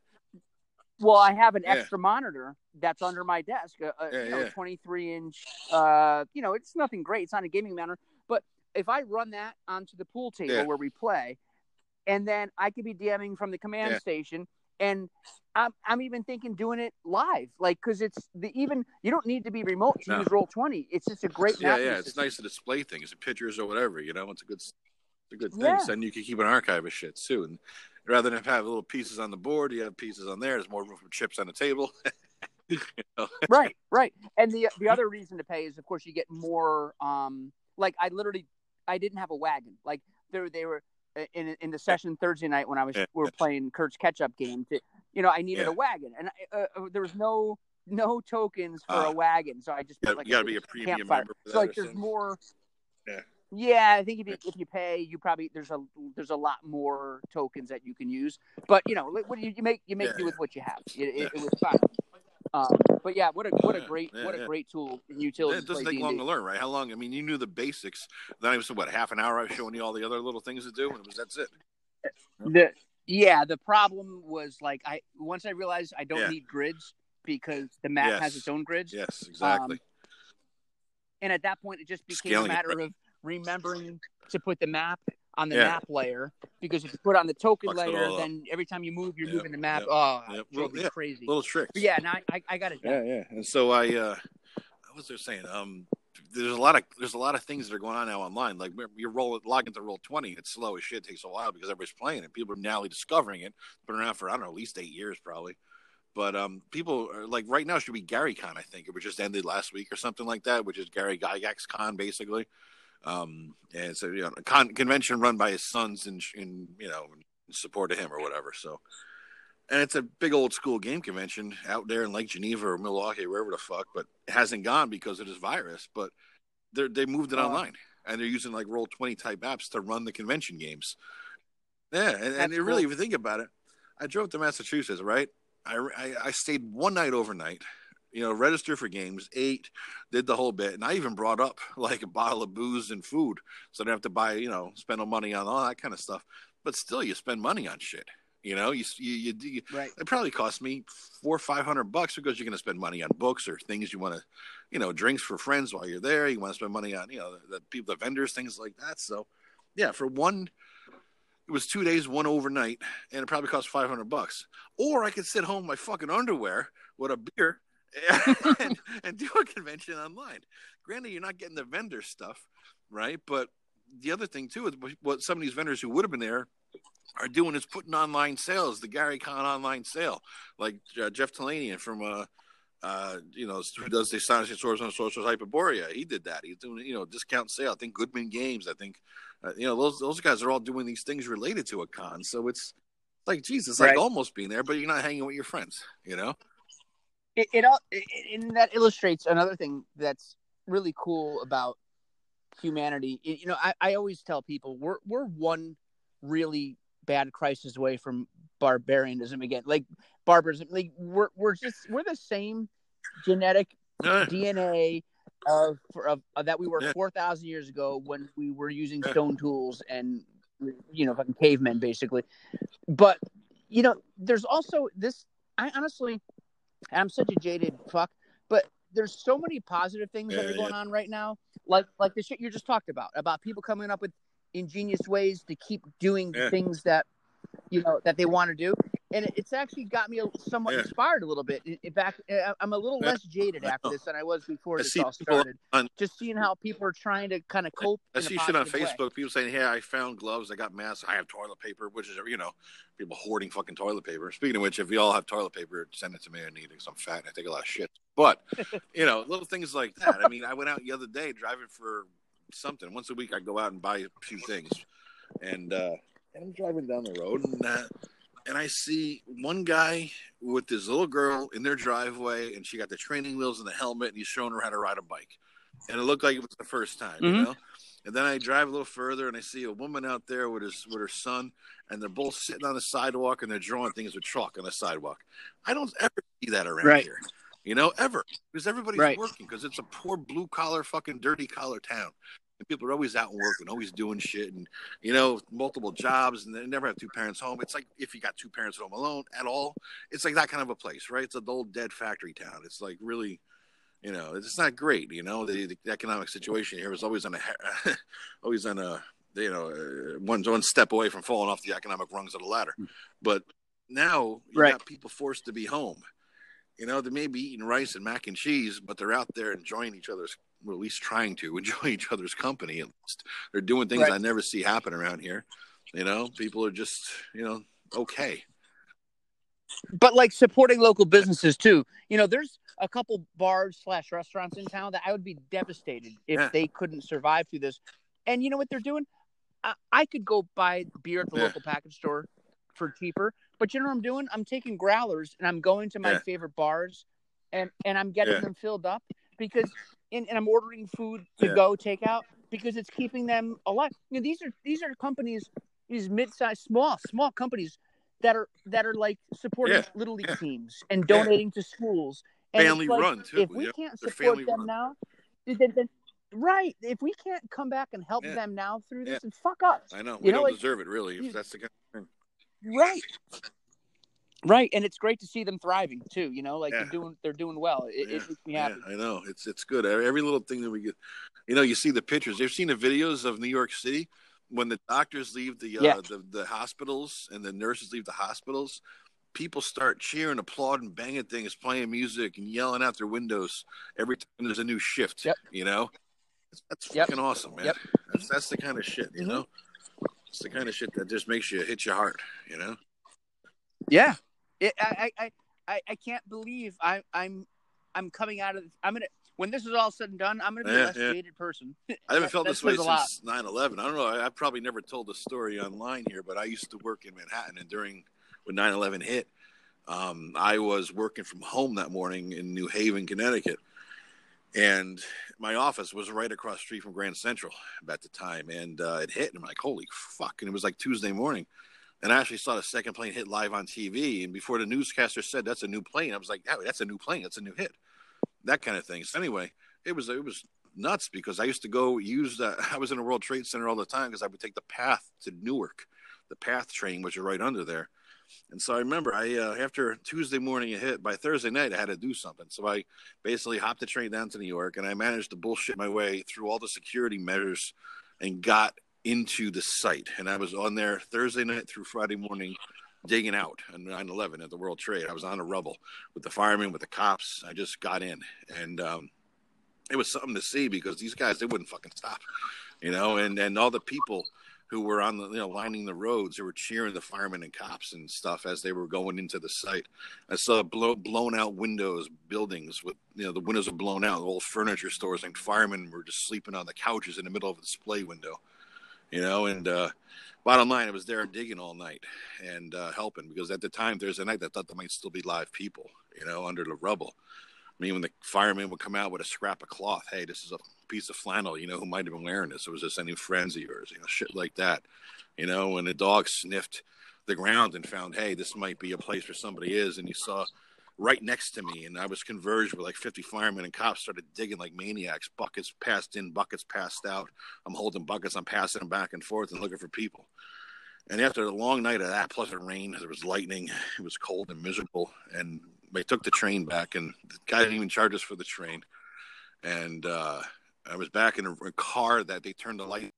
Well, I have an Yeah. extra monitor that's under my desk, a, a Yeah, you know, yeah. 23 inch. Uh, you know, it's nothing great. It's not a gaming monitor, but if I run that onto the pool table Yeah. where we play, and then I could be DMing from the command Yeah. station, and I'm I'm even thinking doing it live, like because it's the even you don't need to be remote to No. use Roll 20. It's just a great Yeah, yeah. It's system. nice to display things pictures or whatever, you know. It's a good it's a good thing. Yeah. So then you can keep an archive of shit too. And rather than have little pieces on the board, you have pieces on there. There's more room for chips on the table. *laughs* you know? right right and the the other reason to pay is of course you get more um like i literally i didn't have a wagon like there they were in in the session thursday night when i was we were playing kurt's catch up game to, you know i needed Yeah. a wagon and I, uh, uh, there was no no tokens for Ah. a wagon so i just You put gotta, like you gotta be a premium campfire. member so like there's something. more Yeah. yeah i think if you if you pay you probably there's a there's a lot more tokens that you can use but you know what do you, you make you make Yeah, do with what you have it, it, Yeah. it was fun um, but yeah what a what a great yeah, what a yeah. great tool and utility it doesn't take long to learn, right? How long? I mean, you knew the basics. Then I was what half an hour. I was showing you all the other little things to do, and it was that's it. the yeah the problem was like i once i realized i don't Yeah. need grids because the map has its own grids Yes, exactly. and at that point it just became Scaling a it, matter of remembering to put the map on the Yeah. map layer because if you put it on the token Fucks layer then every time you move you're Yep, moving the map yep, oh yep. Well, yeah. crazy little tricks. but yeah now I, I got it yeah, yeah. And so I, uh, what was I saying? Um, there's a lot of there's a lot of things that are going on now online. Like you're rolling log into roll twenty, it's slow as shit. It takes a while because everybody's playing it. People are now discovering it. Been around for I don't know at least eight years probably. But um, people are like right now should be Gary Con. I think it was just ended last week or something like that, which is Gary Gygax Con basically. Um, and so, you know, a con- convention run by his sons in in you know in support of him or whatever. So and it's a big old school game convention out there in Lake Geneva or Milwaukee, wherever the fuck. But it hasn't gone because of this virus. But they they moved it Oh. online, and they're using like Roll Twenty type apps to run the convention games. Yeah, and, and it really, cool. if you think about it, I drove to Massachusetts, right? I, I I stayed one night overnight. You know, register for games, ate, did the whole bit, and I even brought up *laughs* like a bottle of booze and food, so I don't have to buy, you know, spend no money on all that kind of stuff. But still, you spend money on shit. You know, you you, you, you right it probably cost me four or five hundred bucks because you're going to spend money on books or things you want to, you know, drinks for friends while you're there. You want to spend money on, you know, the, the people, the vendors, things like that. So, yeah, for one, it was two days, one overnight, and it probably cost five hundred bucks. Or I could sit home in my fucking underwear with a beer *laughs* *laughs* and, and do a convention online. Granted, you're not getting the vendor stuff, right? But the other thing too is what some of these vendors who would have been there are doing is putting online sales, the Gary Con online sale, like uh, Jeff Talanian from uh, uh, you know, who does the Astonishing Swordsmen and Sorcerers of Hyperborea. He did that. He's doing you know discount sale. I think Goodman Games. I think uh, you know those those guys are all doing these things related to a con. So it's like Jesus, like almost being there, but you're not hanging with your friends. You know? It, it all it, and that illustrates another thing that's really cool about humanity. y- You know, I, I always tell people we're we're one really bad crisis away from barbarianism again. Like barbarism. Like we're we're just we're the same genetic *laughs* DNA of, of, of that we were four thousand years ago when we were using stone tools and you know fucking cavemen basically. But you know, there's also this. I honestly, I'm such a jaded fuck, but there's so many positive things that are going on right now, like like the shit you just talked about about people coming up with ingenious ways to keep doing the Yeah. things that you know that they want to do and it's actually got me somewhat Yeah. inspired a little bit in, fact I- i'm a little less jaded after this than i was before I this all started on- just seeing how people are trying to kind of cope I see shit on positive way. Facebook. People saying, "Hey, I found gloves. I got masks. I have toilet paper." Which is, you know, people hoarding fucking toilet paper. Speaking of which, if you all have toilet paper, send it to me. I need it 'cause I'm fat. and I take a lot of shit. But *laughs* you know, little things like that. I mean, I went out the other day driving for something. Once a week, I go out and buy a few things, and uh, and I'm driving down the road, and uh, and I see one guy with this little girl in their driveway, and she got the training wheels and the helmet, and he's showing her how to ride a bike, and it looked like it was the first time, you Mhm. know. And then I drive a little further, and I see a woman out there with his with her son, and they're both sitting on the sidewalk, and they're drawing things with chalk on the sidewalk. I don't ever see that around Right. here, you know, ever because everybody's Right. working because it's a poor blue collar, fucking dirty collar town. And people are always out and working, always doing shit, and you know, multiple jobs, and they never have two parents home. It's like if you got two parents at home alone at all, it's like that kind of a place, right? It's a old dead factory town. It's like really, you know, it's not great. You know, the, the economic situation here is always on a, *laughs* always on a, you know, uh, one one step away from falling off the economic rungs of the ladder. But now you Right. got people forced to be home. You know, they may be eating rice and mac and cheese, but they're out there enjoying each other's, well, at least trying to *laughs* enjoy each other's company. At least they're doing things Right. I never see happen around here. You know, people are just, you know, okay. but like supporting local businesses too. You know, there's a couple bars slash restaurants in town that I would be devastated if Yeah. they couldn't survive through this. And you know what they're doing? I, I could go buy beer at the Yeah. local package store for cheaper, but you know what I'm doing? I'm taking growlers and I'm going to my Yeah. favorite bars, and and I'm getting Yeah. them filled up because and, and I'm ordering food to Yeah. go takeout because it's keeping them alive. You know, these are these are companies, these mid-sized, small, small companies that are that are like supporting Yeah. little league Yeah. teams and donating to schools. And Family like, run, too, If we can't They're support them run. now, then, then right. If we can't come back and help them now through this, then fuck us. I know. You We know, don't like- deserve it, really, if that's the kind of thing. Right. Right, and it's great to see them thriving too. You know, like Yeah. they're doing they're doing well. It, Yeah, it makes me yeah, happy. I know. It's it's good. Every little thing that we get, you know, you see the pictures. You've seen the videos of New York City when the doctors leave the uh, Yeah. the, the hospitals and the nurses leave the hospitals. People start cheering, applauding, banging things, playing music, and yelling out their windows every time there's a new shift. Yep. You know, that's Yep. fucking awesome, man. Yep. That's that's the kind of shit. You Mhm. know, it's the kind of shit that just makes you hit your heart. You know. Yeah, it, I, I, I, I can't believe I, I'm, I'm coming out of. I'm gonna when this is all said and done. I'm gonna be a Yeah, less yeah. jaded person. *laughs* I haven't That- felt this way a since 9/11. I don't know. I, I've probably never told the story online here, but I used to work in Manhattan, and during when 9/11 hit, um, I was working from home that morning in New Haven, Connecticut, and my office was right across the street from Grand Central at the time, and uh, it hit, and I'm like, "Holy fuck!" And it was like Tuesday morning. And I actually saw the second plane hit live on TV. And before the newscaster said that's a new plane, I was like, "Yeah, that's a new plane. That's a new hit." That kind of thing. So anyway, it was it was nuts because I used to go use that. *laughs* I was in the World Trade Center all the time because I would take the path to Newark, the path train, which are right under there. And so I remember I uh, after Tuesday morning it hit by Thursday night I had to do something. So I basically hopped the train down to New York and I managed to bullshit my way through all the security measures and got into the site. And I was on there Thursday night through Friday morning digging out on 9/11 at the World Trade. I was on the rubble with the firemen, with the cops. I just got in and um, it was something to see because these guys they wouldn't fucking stop, you know, and and all the people who were on the you know lining the roads who were cheering the firemen and cops and stuff as they were going into the site. I saw blow, blown out windows, buildings with you know the windows were blown out, old furniture stores, and firemen were just sleeping on the couches in the middle of a display window, you know. And uh, bottom line, it was there digging all night and uh, helping because at the time there's a night that thought there might still be live people, you know, under the rubble. I mean, when the firemen would come out with a scrap of cloth, hey, this is a piece of flannel. You know who might have been wearing this? Or was this any friends of yours? You know, shit like that. You know, when the dog sniffed the ground and found, hey, this might be a place where somebody is, and you saw right next to me, and I was converged with like 50 firemen and cops started digging like maniacs. Buckets passed in, buckets passed out. I'm holding buckets, I'm passing them back and forth and looking for people. And after a long night of that, plus the rain, there was lightning, it was cold and miserable. And they took the train back, and the guy didn't even charge us for the train. And uh, I was back in a car that they turned the light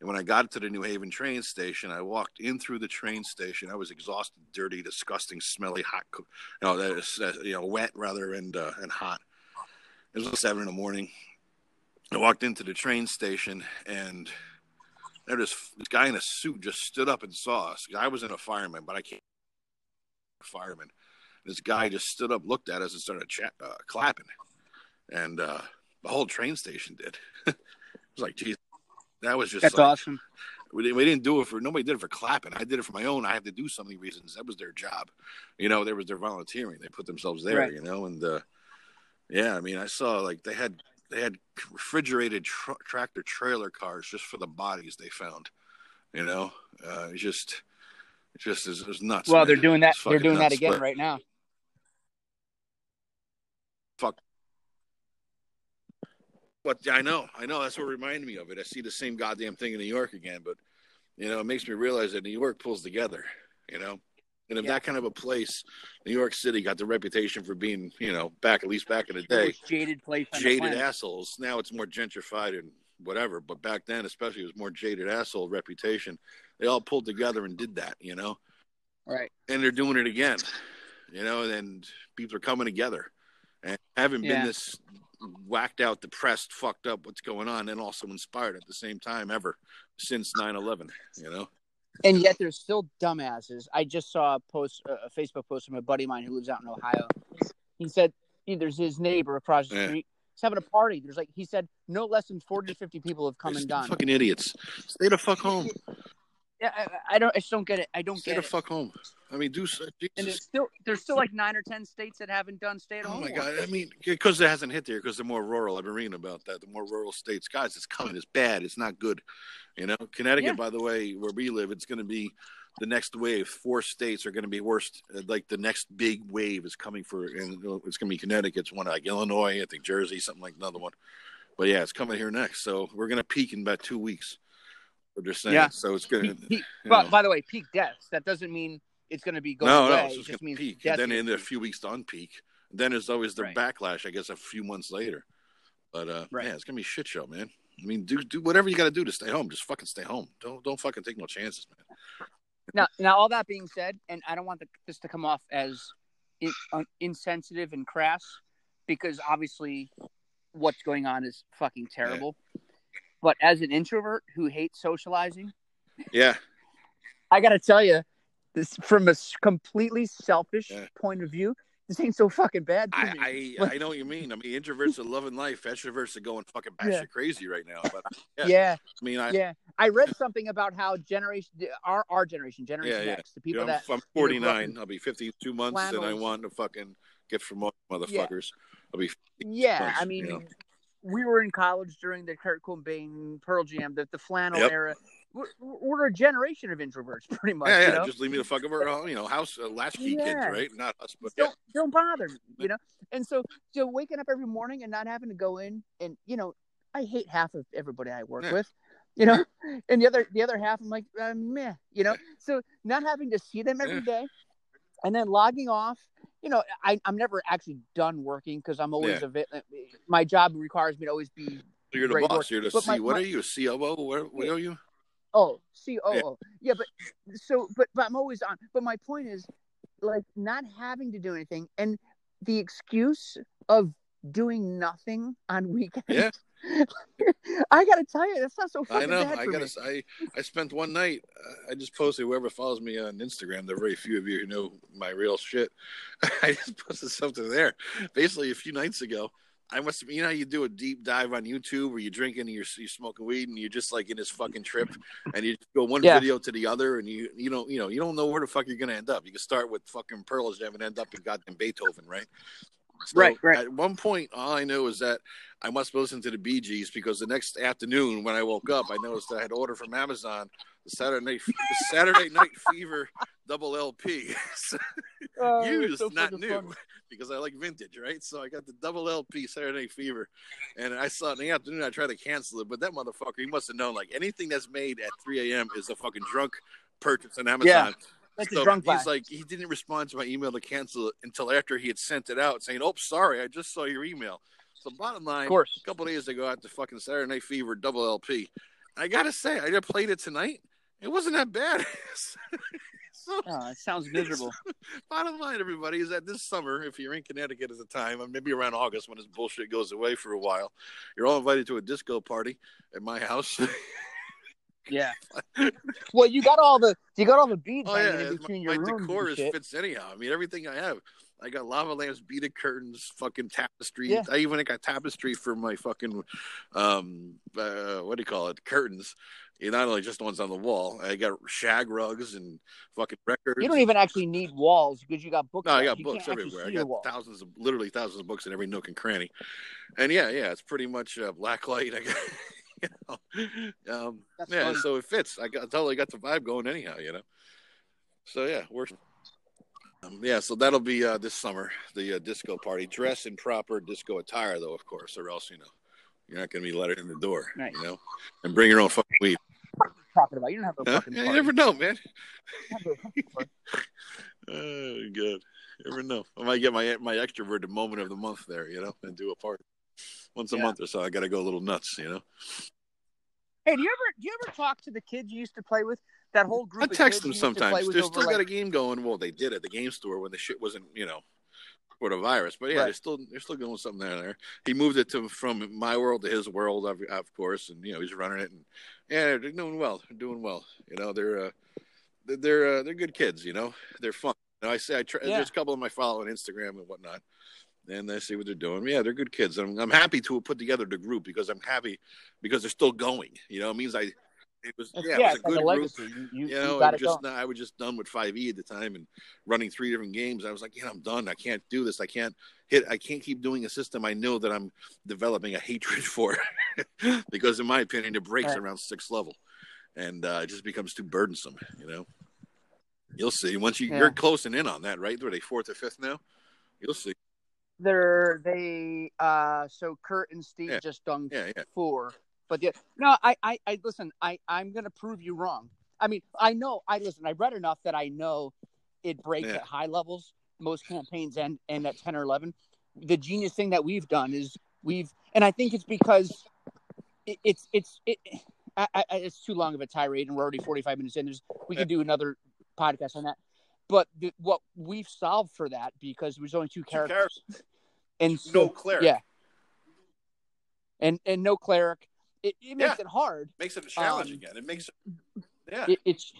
and when I got to the New Haven train station, I walked in through the train station. I was exhausted, dirty, disgusting, smelly, hot, you know, that is, you know, wet rather and uh, and hot. It was seven in the morning. I walked into the train station and there this, this guy in a suit just stood up and saw us. I was in a fireman, but I can't fireman. This guy just stood up, looked at us, and started chat, uh, clapping, and uh, the whole train station did. *laughs* it was like, geez, that was just That's like, awesome. we, we didn't do it for nobody did it for clapping. I did it for my own. I had to do something reasons. That was their job. You know, there was their volunteering. They put themselves there. Right. You know, and uh, yeah, I mean, I saw like they had they had refrigerated tr- tractor trailer cars just for the bodies they found. You know, uh, it's just it just is, nuts. Well, man. they're doing that. They're doing that again right now. But I know, I know. That's what reminded me of it. I see the same goddamn thing in New York again, but you know, it makes me realize that New York pulls together. You know, and if Yeah. that kind of a place, New York City got the reputation for being, you know, back at least back in the day, jaded place jaded assholes. Now it's more gentrified and whatever, but back then, especially, it was more jaded asshole reputation. They all pulled together and did that. You know, Right. and they're doing it again. You know, and people are coming together and haven't Yeah. been this whacked out, depressed, fucked up, what's going on, and also inspired at the same time ever since 9 11. You know, And yet there's still dumbasses. I just saw a post, a Facebook post from a buddy of mine who lives out in Ohio. He said there's his neighbor across the Yeah. street. He's having a party. There's like he said no less than 40 to 50 people have come and gone. fucking idiots. Stay the fuck home. Yeah, I, I don't. I just don't get it. I don't Stay get the it. fuck home. I mean, do so. And Jesus. there's still there's still like nine or ten states that haven't done stay at Oh my god! I mean, because it hasn't hit there, because they're more rural. I've been reading about that. The more rural states, guys, it's coming. It's bad. It's not good. You know, Connecticut, Yeah. by the way, where we live, it's going to be the next wave. Four states are going to be worst. uh, Like the next big wave is coming for, and it's going to be Connecticut. It's one like Illinois, I think Jersey, something like another one. But yeah, it's coming here next. So we're going to peak in about two weeks. We're just saying. Yeah. So it's going to. peak, you but know. by the way, peak deaths. That doesn't mean it's going to be going No, away. no, it's it just just going means to peak. And then in a few weeks to unpeak. Then there's always the Right. backlash, I guess, a few months later. But uh, Right. yeah, it's gonna be a shit show, man. I mean, do do whatever you got to do to stay home. Just fucking stay home. Don't don't fucking take no chances, man. Now, now, all that being said, and I don't want the, this to come off as in, un, insensitive and crass, because obviously, what's going on is fucking terrible. But as an introvert who hates socializing, Yeah, *laughs* I got to tell you, this from a completely selfish Yeah. point of view, this ain't so fucking bad to me. I, *laughs* I I know what you mean. I mean, introverts are loving life. Extroverts are going fucking batshit Yeah. crazy right now. But *laughs* yeah. yeah, I mean, I yeah. I read *laughs* something about how generation, our our generation, Generation yeah. X, the you people know, that I'm, I'm you know, grew up 49. I'll be 52 months, and I want a fucking gift from all motherfuckers. I'll be Yeah, months, I mean, you know. we were in college during the Kurt Cobain, Pearl Jam, the, the flannel Yep. era. We're, we're a generation of introverts, *laughs* pretty much. yeah, you yeah. know? Just leave me the fuck over, you know, house uh, latchkey kids, Yeah. right? Not us, but don't don't bother me, you know. And so, so waking up every morning and not having to go in, and you know, I hate half of everybody I work Yeah. with, you know, *laughs* and the other the other half I'm like, uh, meh, you know. So not having to see them every day, and then logging off. You know, I, I'm never actually done working because I'm always Yeah. a my job requires me to always be So you're the boss. work. You're the But C. my- what my- are you? A COO? What Yeah. are you? Oh, COO. Yeah. but so, but but I'm always on. But my point is, like, not having to do anything, and the excuse of doing nothing on weekends. Yeah. *laughs* I gotta tell you, that's not so fucking I know. I gotta. me. I I spent one night. I just posted. Whoever follows me on Instagram, there are very few of you who know my real shit. *laughs* I just posted something there. Basically, a few nights ago, I must, you know, you do a deep dive on YouTube where you're drinking and you're, you're smoking weed and you're just like in this fucking trip, and you go one Yeah. video to the other, and you you don't you know you don't know where the fuck you're gonna end up. You can start with fucking Pearl Jam and end up in goddamn Beethoven, right? So Right, right. At one point, all I knew is that I must listen to the Bee Gees because the next afternoon when I woke up, I noticed I had ordered from Amazon Saturday Night, Saturday Night Fever double LP. *laughs* Oh, used, not new, *laughs* because I like vintage, right? So I got the double LP Saturday Night Fever, and I saw it in the afternoon. I tried to cancel it, but that motherfucker, he must have known like anything that's made at 3 a.m. is a fucking drunk purchase on Amazon. That's a So drunk he's buy. like, he didn't respond to my email to cancel it until after he had sent it out, saying, "Oh, sorry, I just saw your email." So bottom line, Of course. a couple days ago I had the fucking Saturday Night Fever double LP. I gotta say, I just played it tonight. It wasn't that bad. *laughs* so Oh, it sounds miserable. *laughs* bottom line, everybody, is that this summer, if you're in Connecticut at the time, or maybe around August when this bullshit goes away for a while, you're all invited to a disco party at my house. *laughs* Yeah. well, you got all the you got all the beads oh yeah, in between my your rooms decor is shit. fits anyhow. I mean, everything I have. I got lava lamps, beaded curtains, fucking tapestry. Yeah. I even got tapestry for my fucking, um, uh, what do you call it? Curtains. You not only just the ones on the wall. I got shag rugs and fucking records. You don't even actually need walls because you got books. No, I got you books everywhere. I got thousands of, literally thousands of books in every nook and cranny. And yeah, yeah, it's pretty much uh, black light. I got, *laughs* you know, um, yeah, funny. so it fits. I got totally got the vibe going anyhow, you know. So yeah, we're. Um, yeah, so that'll be uh, this summer, the uh, disco party. Dress in proper disco attire, though, of course, or else you know you're not going to be let in the door, you know. And bring your own fucking weed. Talking about you don't have a Huh? fucking Yeah, you never know, man. You don't have a fucking party. *laughs* Oh, good. You never know. I might get my my extroverted moment of the month there, you know, and do a party once a Yeah. month or so. I got to go a little nuts, you know. Hey, do you ever do you ever talk to the kids you used to play with? That whole group. I of text them you used to play sometimes. They still like- got a game going. Well, they did at the game store when the shit wasn't, you know, for the virus. But yeah, Right. they're still they're still doing something there. there. He moved it to from my world to his world, of, of course, and you know he's running it. And yeah, they're doing well. They're doing well. You know, they're uh, they're they're, uh, they're good kids. You know, they're fun. You know, I say I try. Yeah. There's a couple of my follow on Instagram and whatnot. And I see what they're doing. Yeah, they're good kids. I'm, I'm happy to have put together the group because I'm happy because they're still going. You know, it means I. It was yeah, yeah, it was it's a like good a group. legacy. You, you, You you know, got I just going. I was just done with five E at the time and running three different games. I was like, yeah, I'm done. I can't do this. I can't hit. I can't keep doing a system. I know that I'm developing a hatred *laughs* for, *laughs* because in my opinion, it breaks Right. around sixth level, and uh, it just becomes too burdensome. You know, you'll see once you Yeah. you're closing in on that, right? Are they fourth or fifth now? You'll see. They're they uh so Kurt and Steve Yeah. just done yeah. four. But the, no, I, I, I listen. I, I'm gonna prove you wrong. I mean, I know. I listen. I read enough that I know it breaks Yeah. at high levels. Most campaigns end end at ten or eleven. The genius thing that we've done is we've, and I think it's because it, it's it's it. I, I, it's too long of a tirade, and we're already 45 minutes in. There's we could do another podcast on that. But the, what we've solved for that because there's only two characters, and so, No cleric. yeah, and and no cleric. It, it makes Yeah. it hard. makes it a challenge Um, again. It makes it. *clears throat* Yeah. It, it's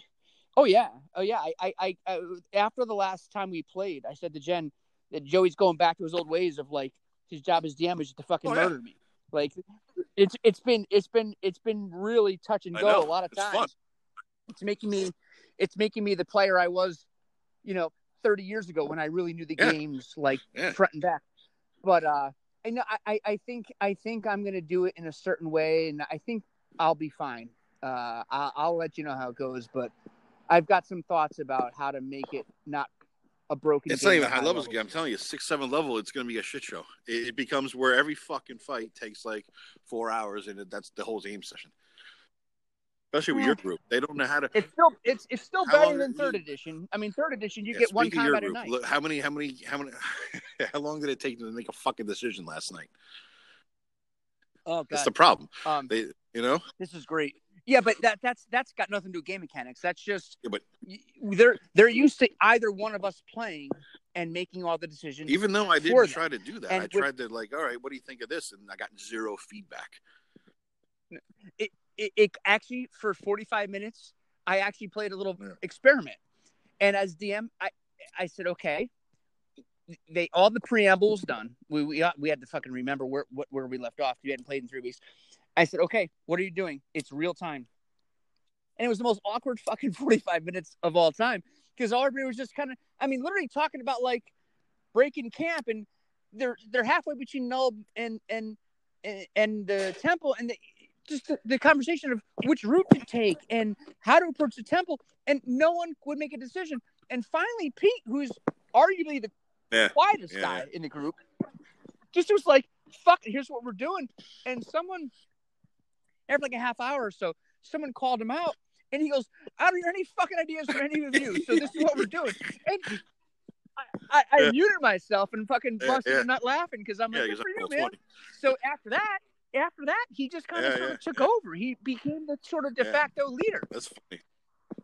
oh yeah, oh yeah. I, I, I, after the last time we played, I said to Jen that Joey's going back to his old ways of like his job is just to fucking Oh, yeah. murder me. Like it's it's been it's been it's been really touch and I go know. a lot of It's times. fun. It's making me it's making me the player I was, you know, 30 years ago when I really knew the Yeah. games like Yeah. front and back. But uh I know I, I- think I think I'm gonna do it in a certain way and I think I'll be fine. Uh I'll, I'll let you know how it goes, but I've got some thoughts about how to make it not a broken It's not even high levels level. again. I'm telling you, six, seven level, it's going to be a shit show. It, it becomes where every fucking fight takes like four hours, and it, that's the whole game session. Especially with Yeah. your group, they don't know how to. It's still it's it's still better than third you- edition. I mean, third edition you Yeah, get one combat a night. look, how many, how many, how many, *laughs* how long did it take them to make a fucking decision last night? oh God. That's the problem. um, They, you know, this is great. Yeah, but that that's that's got nothing to do with game mechanics. That's just Yeah, but- they're they're used to either one of us playing and making all the decisions. even though I didn't try to do that, And I with- tried to like, all right, what do you think of this? And I got zero feedback. it, it actually for 45 minutes i actually played a little Yeah. experiment and as dm i i said okay they all the preambles done. We we uh, we had to fucking remember where what, where we left off. We hadn't played in three weeks. I said, okay, what are you doing? It's real time, and it was the most awkward fucking *laughs* forty five minutes of all time because everybody was just kind of, I mean, literally talking about like breaking camp, and they're they're halfway between Null and and and, and the temple, and the, just the, the conversation of which route to take and how to approach the temple, and no one would make a decision. And finally, Pete, who's arguably the Yeah. quietest yeah. guy in the group, just was like, "Fuck, here's what we're doing." And someone, after like a half hour or so, someone called him out, and he goes, "I don't hear any fucking ideas from any of you. So this is what we're doing." And I, I, I Yeah. muted myself and fucking Yeah, busted yeah. a nut laughing because I'm like, because "Good for you, man." funny. So after that, after that, he just kind of Yeah, sort yeah, of took yeah. over. He became the sort of de Yeah. facto leader. That's funny.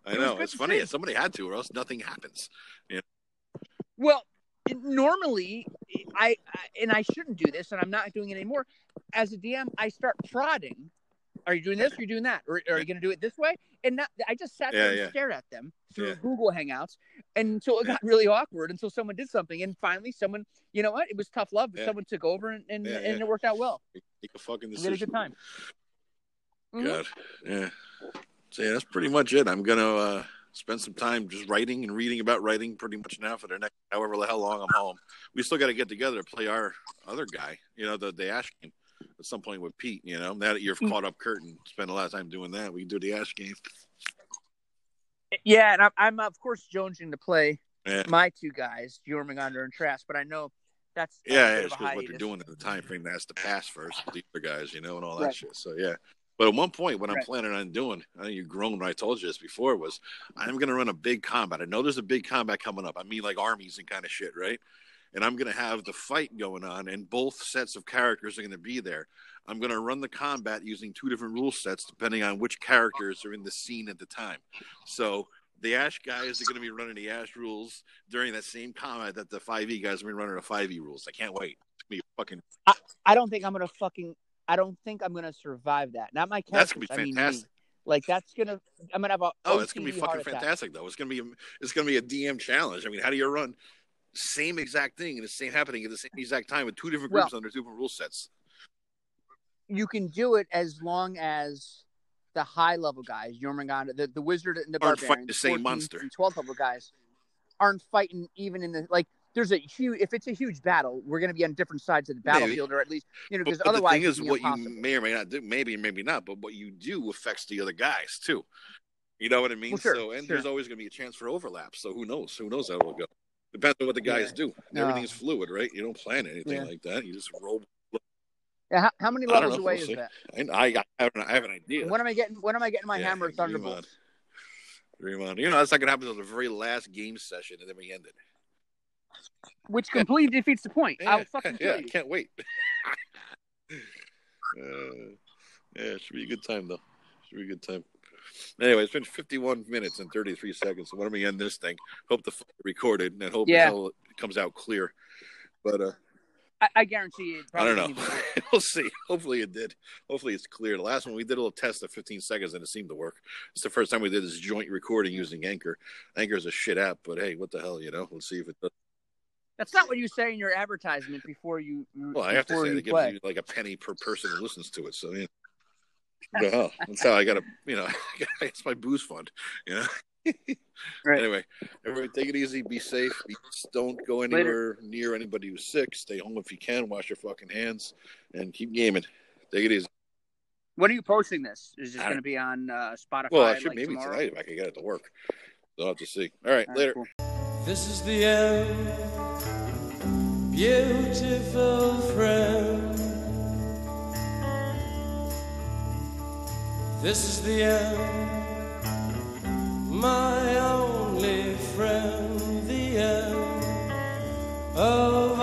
I It know. It's funny. see. Somebody had to, or else nothing happens. Well, normally, I, I and I shouldn't do this, and I'm not doing it anymore. As a DM, I start prodding. Are you doing this? Are you doing that? Or, or are you going to do it this way? And not, I just sat there Yeah, and yeah. stared at them through Yeah. Google Hangouts until it got really awkward. Until someone did something, and finally, someone, you know what? It was tough love, but someone took over, and and, and it worked out well. Make a fucking We decision. had a good time. Mhm. God, yeah. So yeah, that's pretty much it. I'm gonna uh, spend some time just writing and reading about writing pretty much now for the next however the hell long I'm home. We still got to get together to play our other guy, you know, the the Ash game at some point with Pete. You know, now that you're Mm. caught up, Kurt, and spend a lot of time doing that, we can do the Ash game. Yeah, and I'm, I'm of course jonesing to play Yeah, my two guys, Jormungandr and Trask, but I know that's, that's yeah, yeah it's because what they're doing at the time frame that has to pass first, the other guys, you know, and all that Right. shit. So yeah. But at one point, what I'm planning on doing, I know you've grown when I told you this before, was I'm going to run a big combat. I know there's a big combat coming up. I mean, like armies and kind of shit, right? And I'm going to have the fight going on, and both sets of characters are going to be there. I'm going to run the combat using two different rule sets depending on which characters are in the scene at the time. So the Ash guys are going to be running the Ash rules during that same combat that the 5e guys are going to be running the 5e rules. I can't wait. It's going to be fucking. I don't think I'm gonna fucking. I don't think I'm gonna survive that. Not my characters. That's gonna be I mean, fantastic. Like that's gonna. I'm gonna have a. Oh, it's gonna be fucking fantastic though. It's gonna be it's gonna be a DM challenge. I mean, how do you run same exact thing and the same happening at the same exact time with two different Well- groups under two different rule sets? You can do it as long as the high level guys, Jormungandr, the, the wizard and the Aren't barbarian, fighting the same monster. and 12th level guys, aren't fighting even in the like. There's a huge. If it's a huge battle, we're gonna be on different sides of the Maybe. battlefield, or at least you know, because but the otherwise thing is, what impossible. you may or may not do, maybe maybe not, but what you do affects the other guys too. You know what I mean? Well, sure, so, and sure. there's always going to be a chance for overlap. So who knows? Who knows how it'll go? Depends on what the guys Yeah. do. No. Everything's fluid, right? You don't plan anything Yeah. like that. You just roll. Yeah, how, how many I levels know. away We'll is see. that? I, I, have an, I have an idea. When am I getting? When am I getting my Yeah, hammer of dream on. You know, that's not to happen until the very last game session, and then we end it. Which *laughs* completely defeats the point. Yeah, I'll fucking yeah, you. can't wait. *laughs* uh, yeah, it should be a good time though. Should be a good time. Anyway, it's been 51 minutes and 33 seconds. So why don't we end this thing? Hope the f- recorded and hope Yeah. it comes out clear. But uh, I, I guarantee you. it I don't know. *laughs* we'll see. Hopefully it did. Hopefully it's clear. The last one we did a little test of 15 seconds and it seemed to work. It's the first time we did this joint recording using Anchor. Anchor is a shit app, but hey, what the hell, you know? Let's see if it does. That's not what you say in your advertisement before you. Well, I have to say it gives you like a penny per person who listens to it. So yeah, What the that's how I got to, you know, *laughs* it's my booze fund. You know. *laughs* Right. Anyway, everybody, take it easy. Be safe. Be, don't go anywhere near anybody who's sick. Stay home if you can. Wash your fucking hands and keep gaming. Take it easy. When are you posting this? Is this going to be on uh, Spotify? Well, I should like, maybe tomorrow? tonight if I can get it to work. So I'll have to see. All right, All right, later. cool. This is the end, beautiful friend. This is the end, my only friend, the end of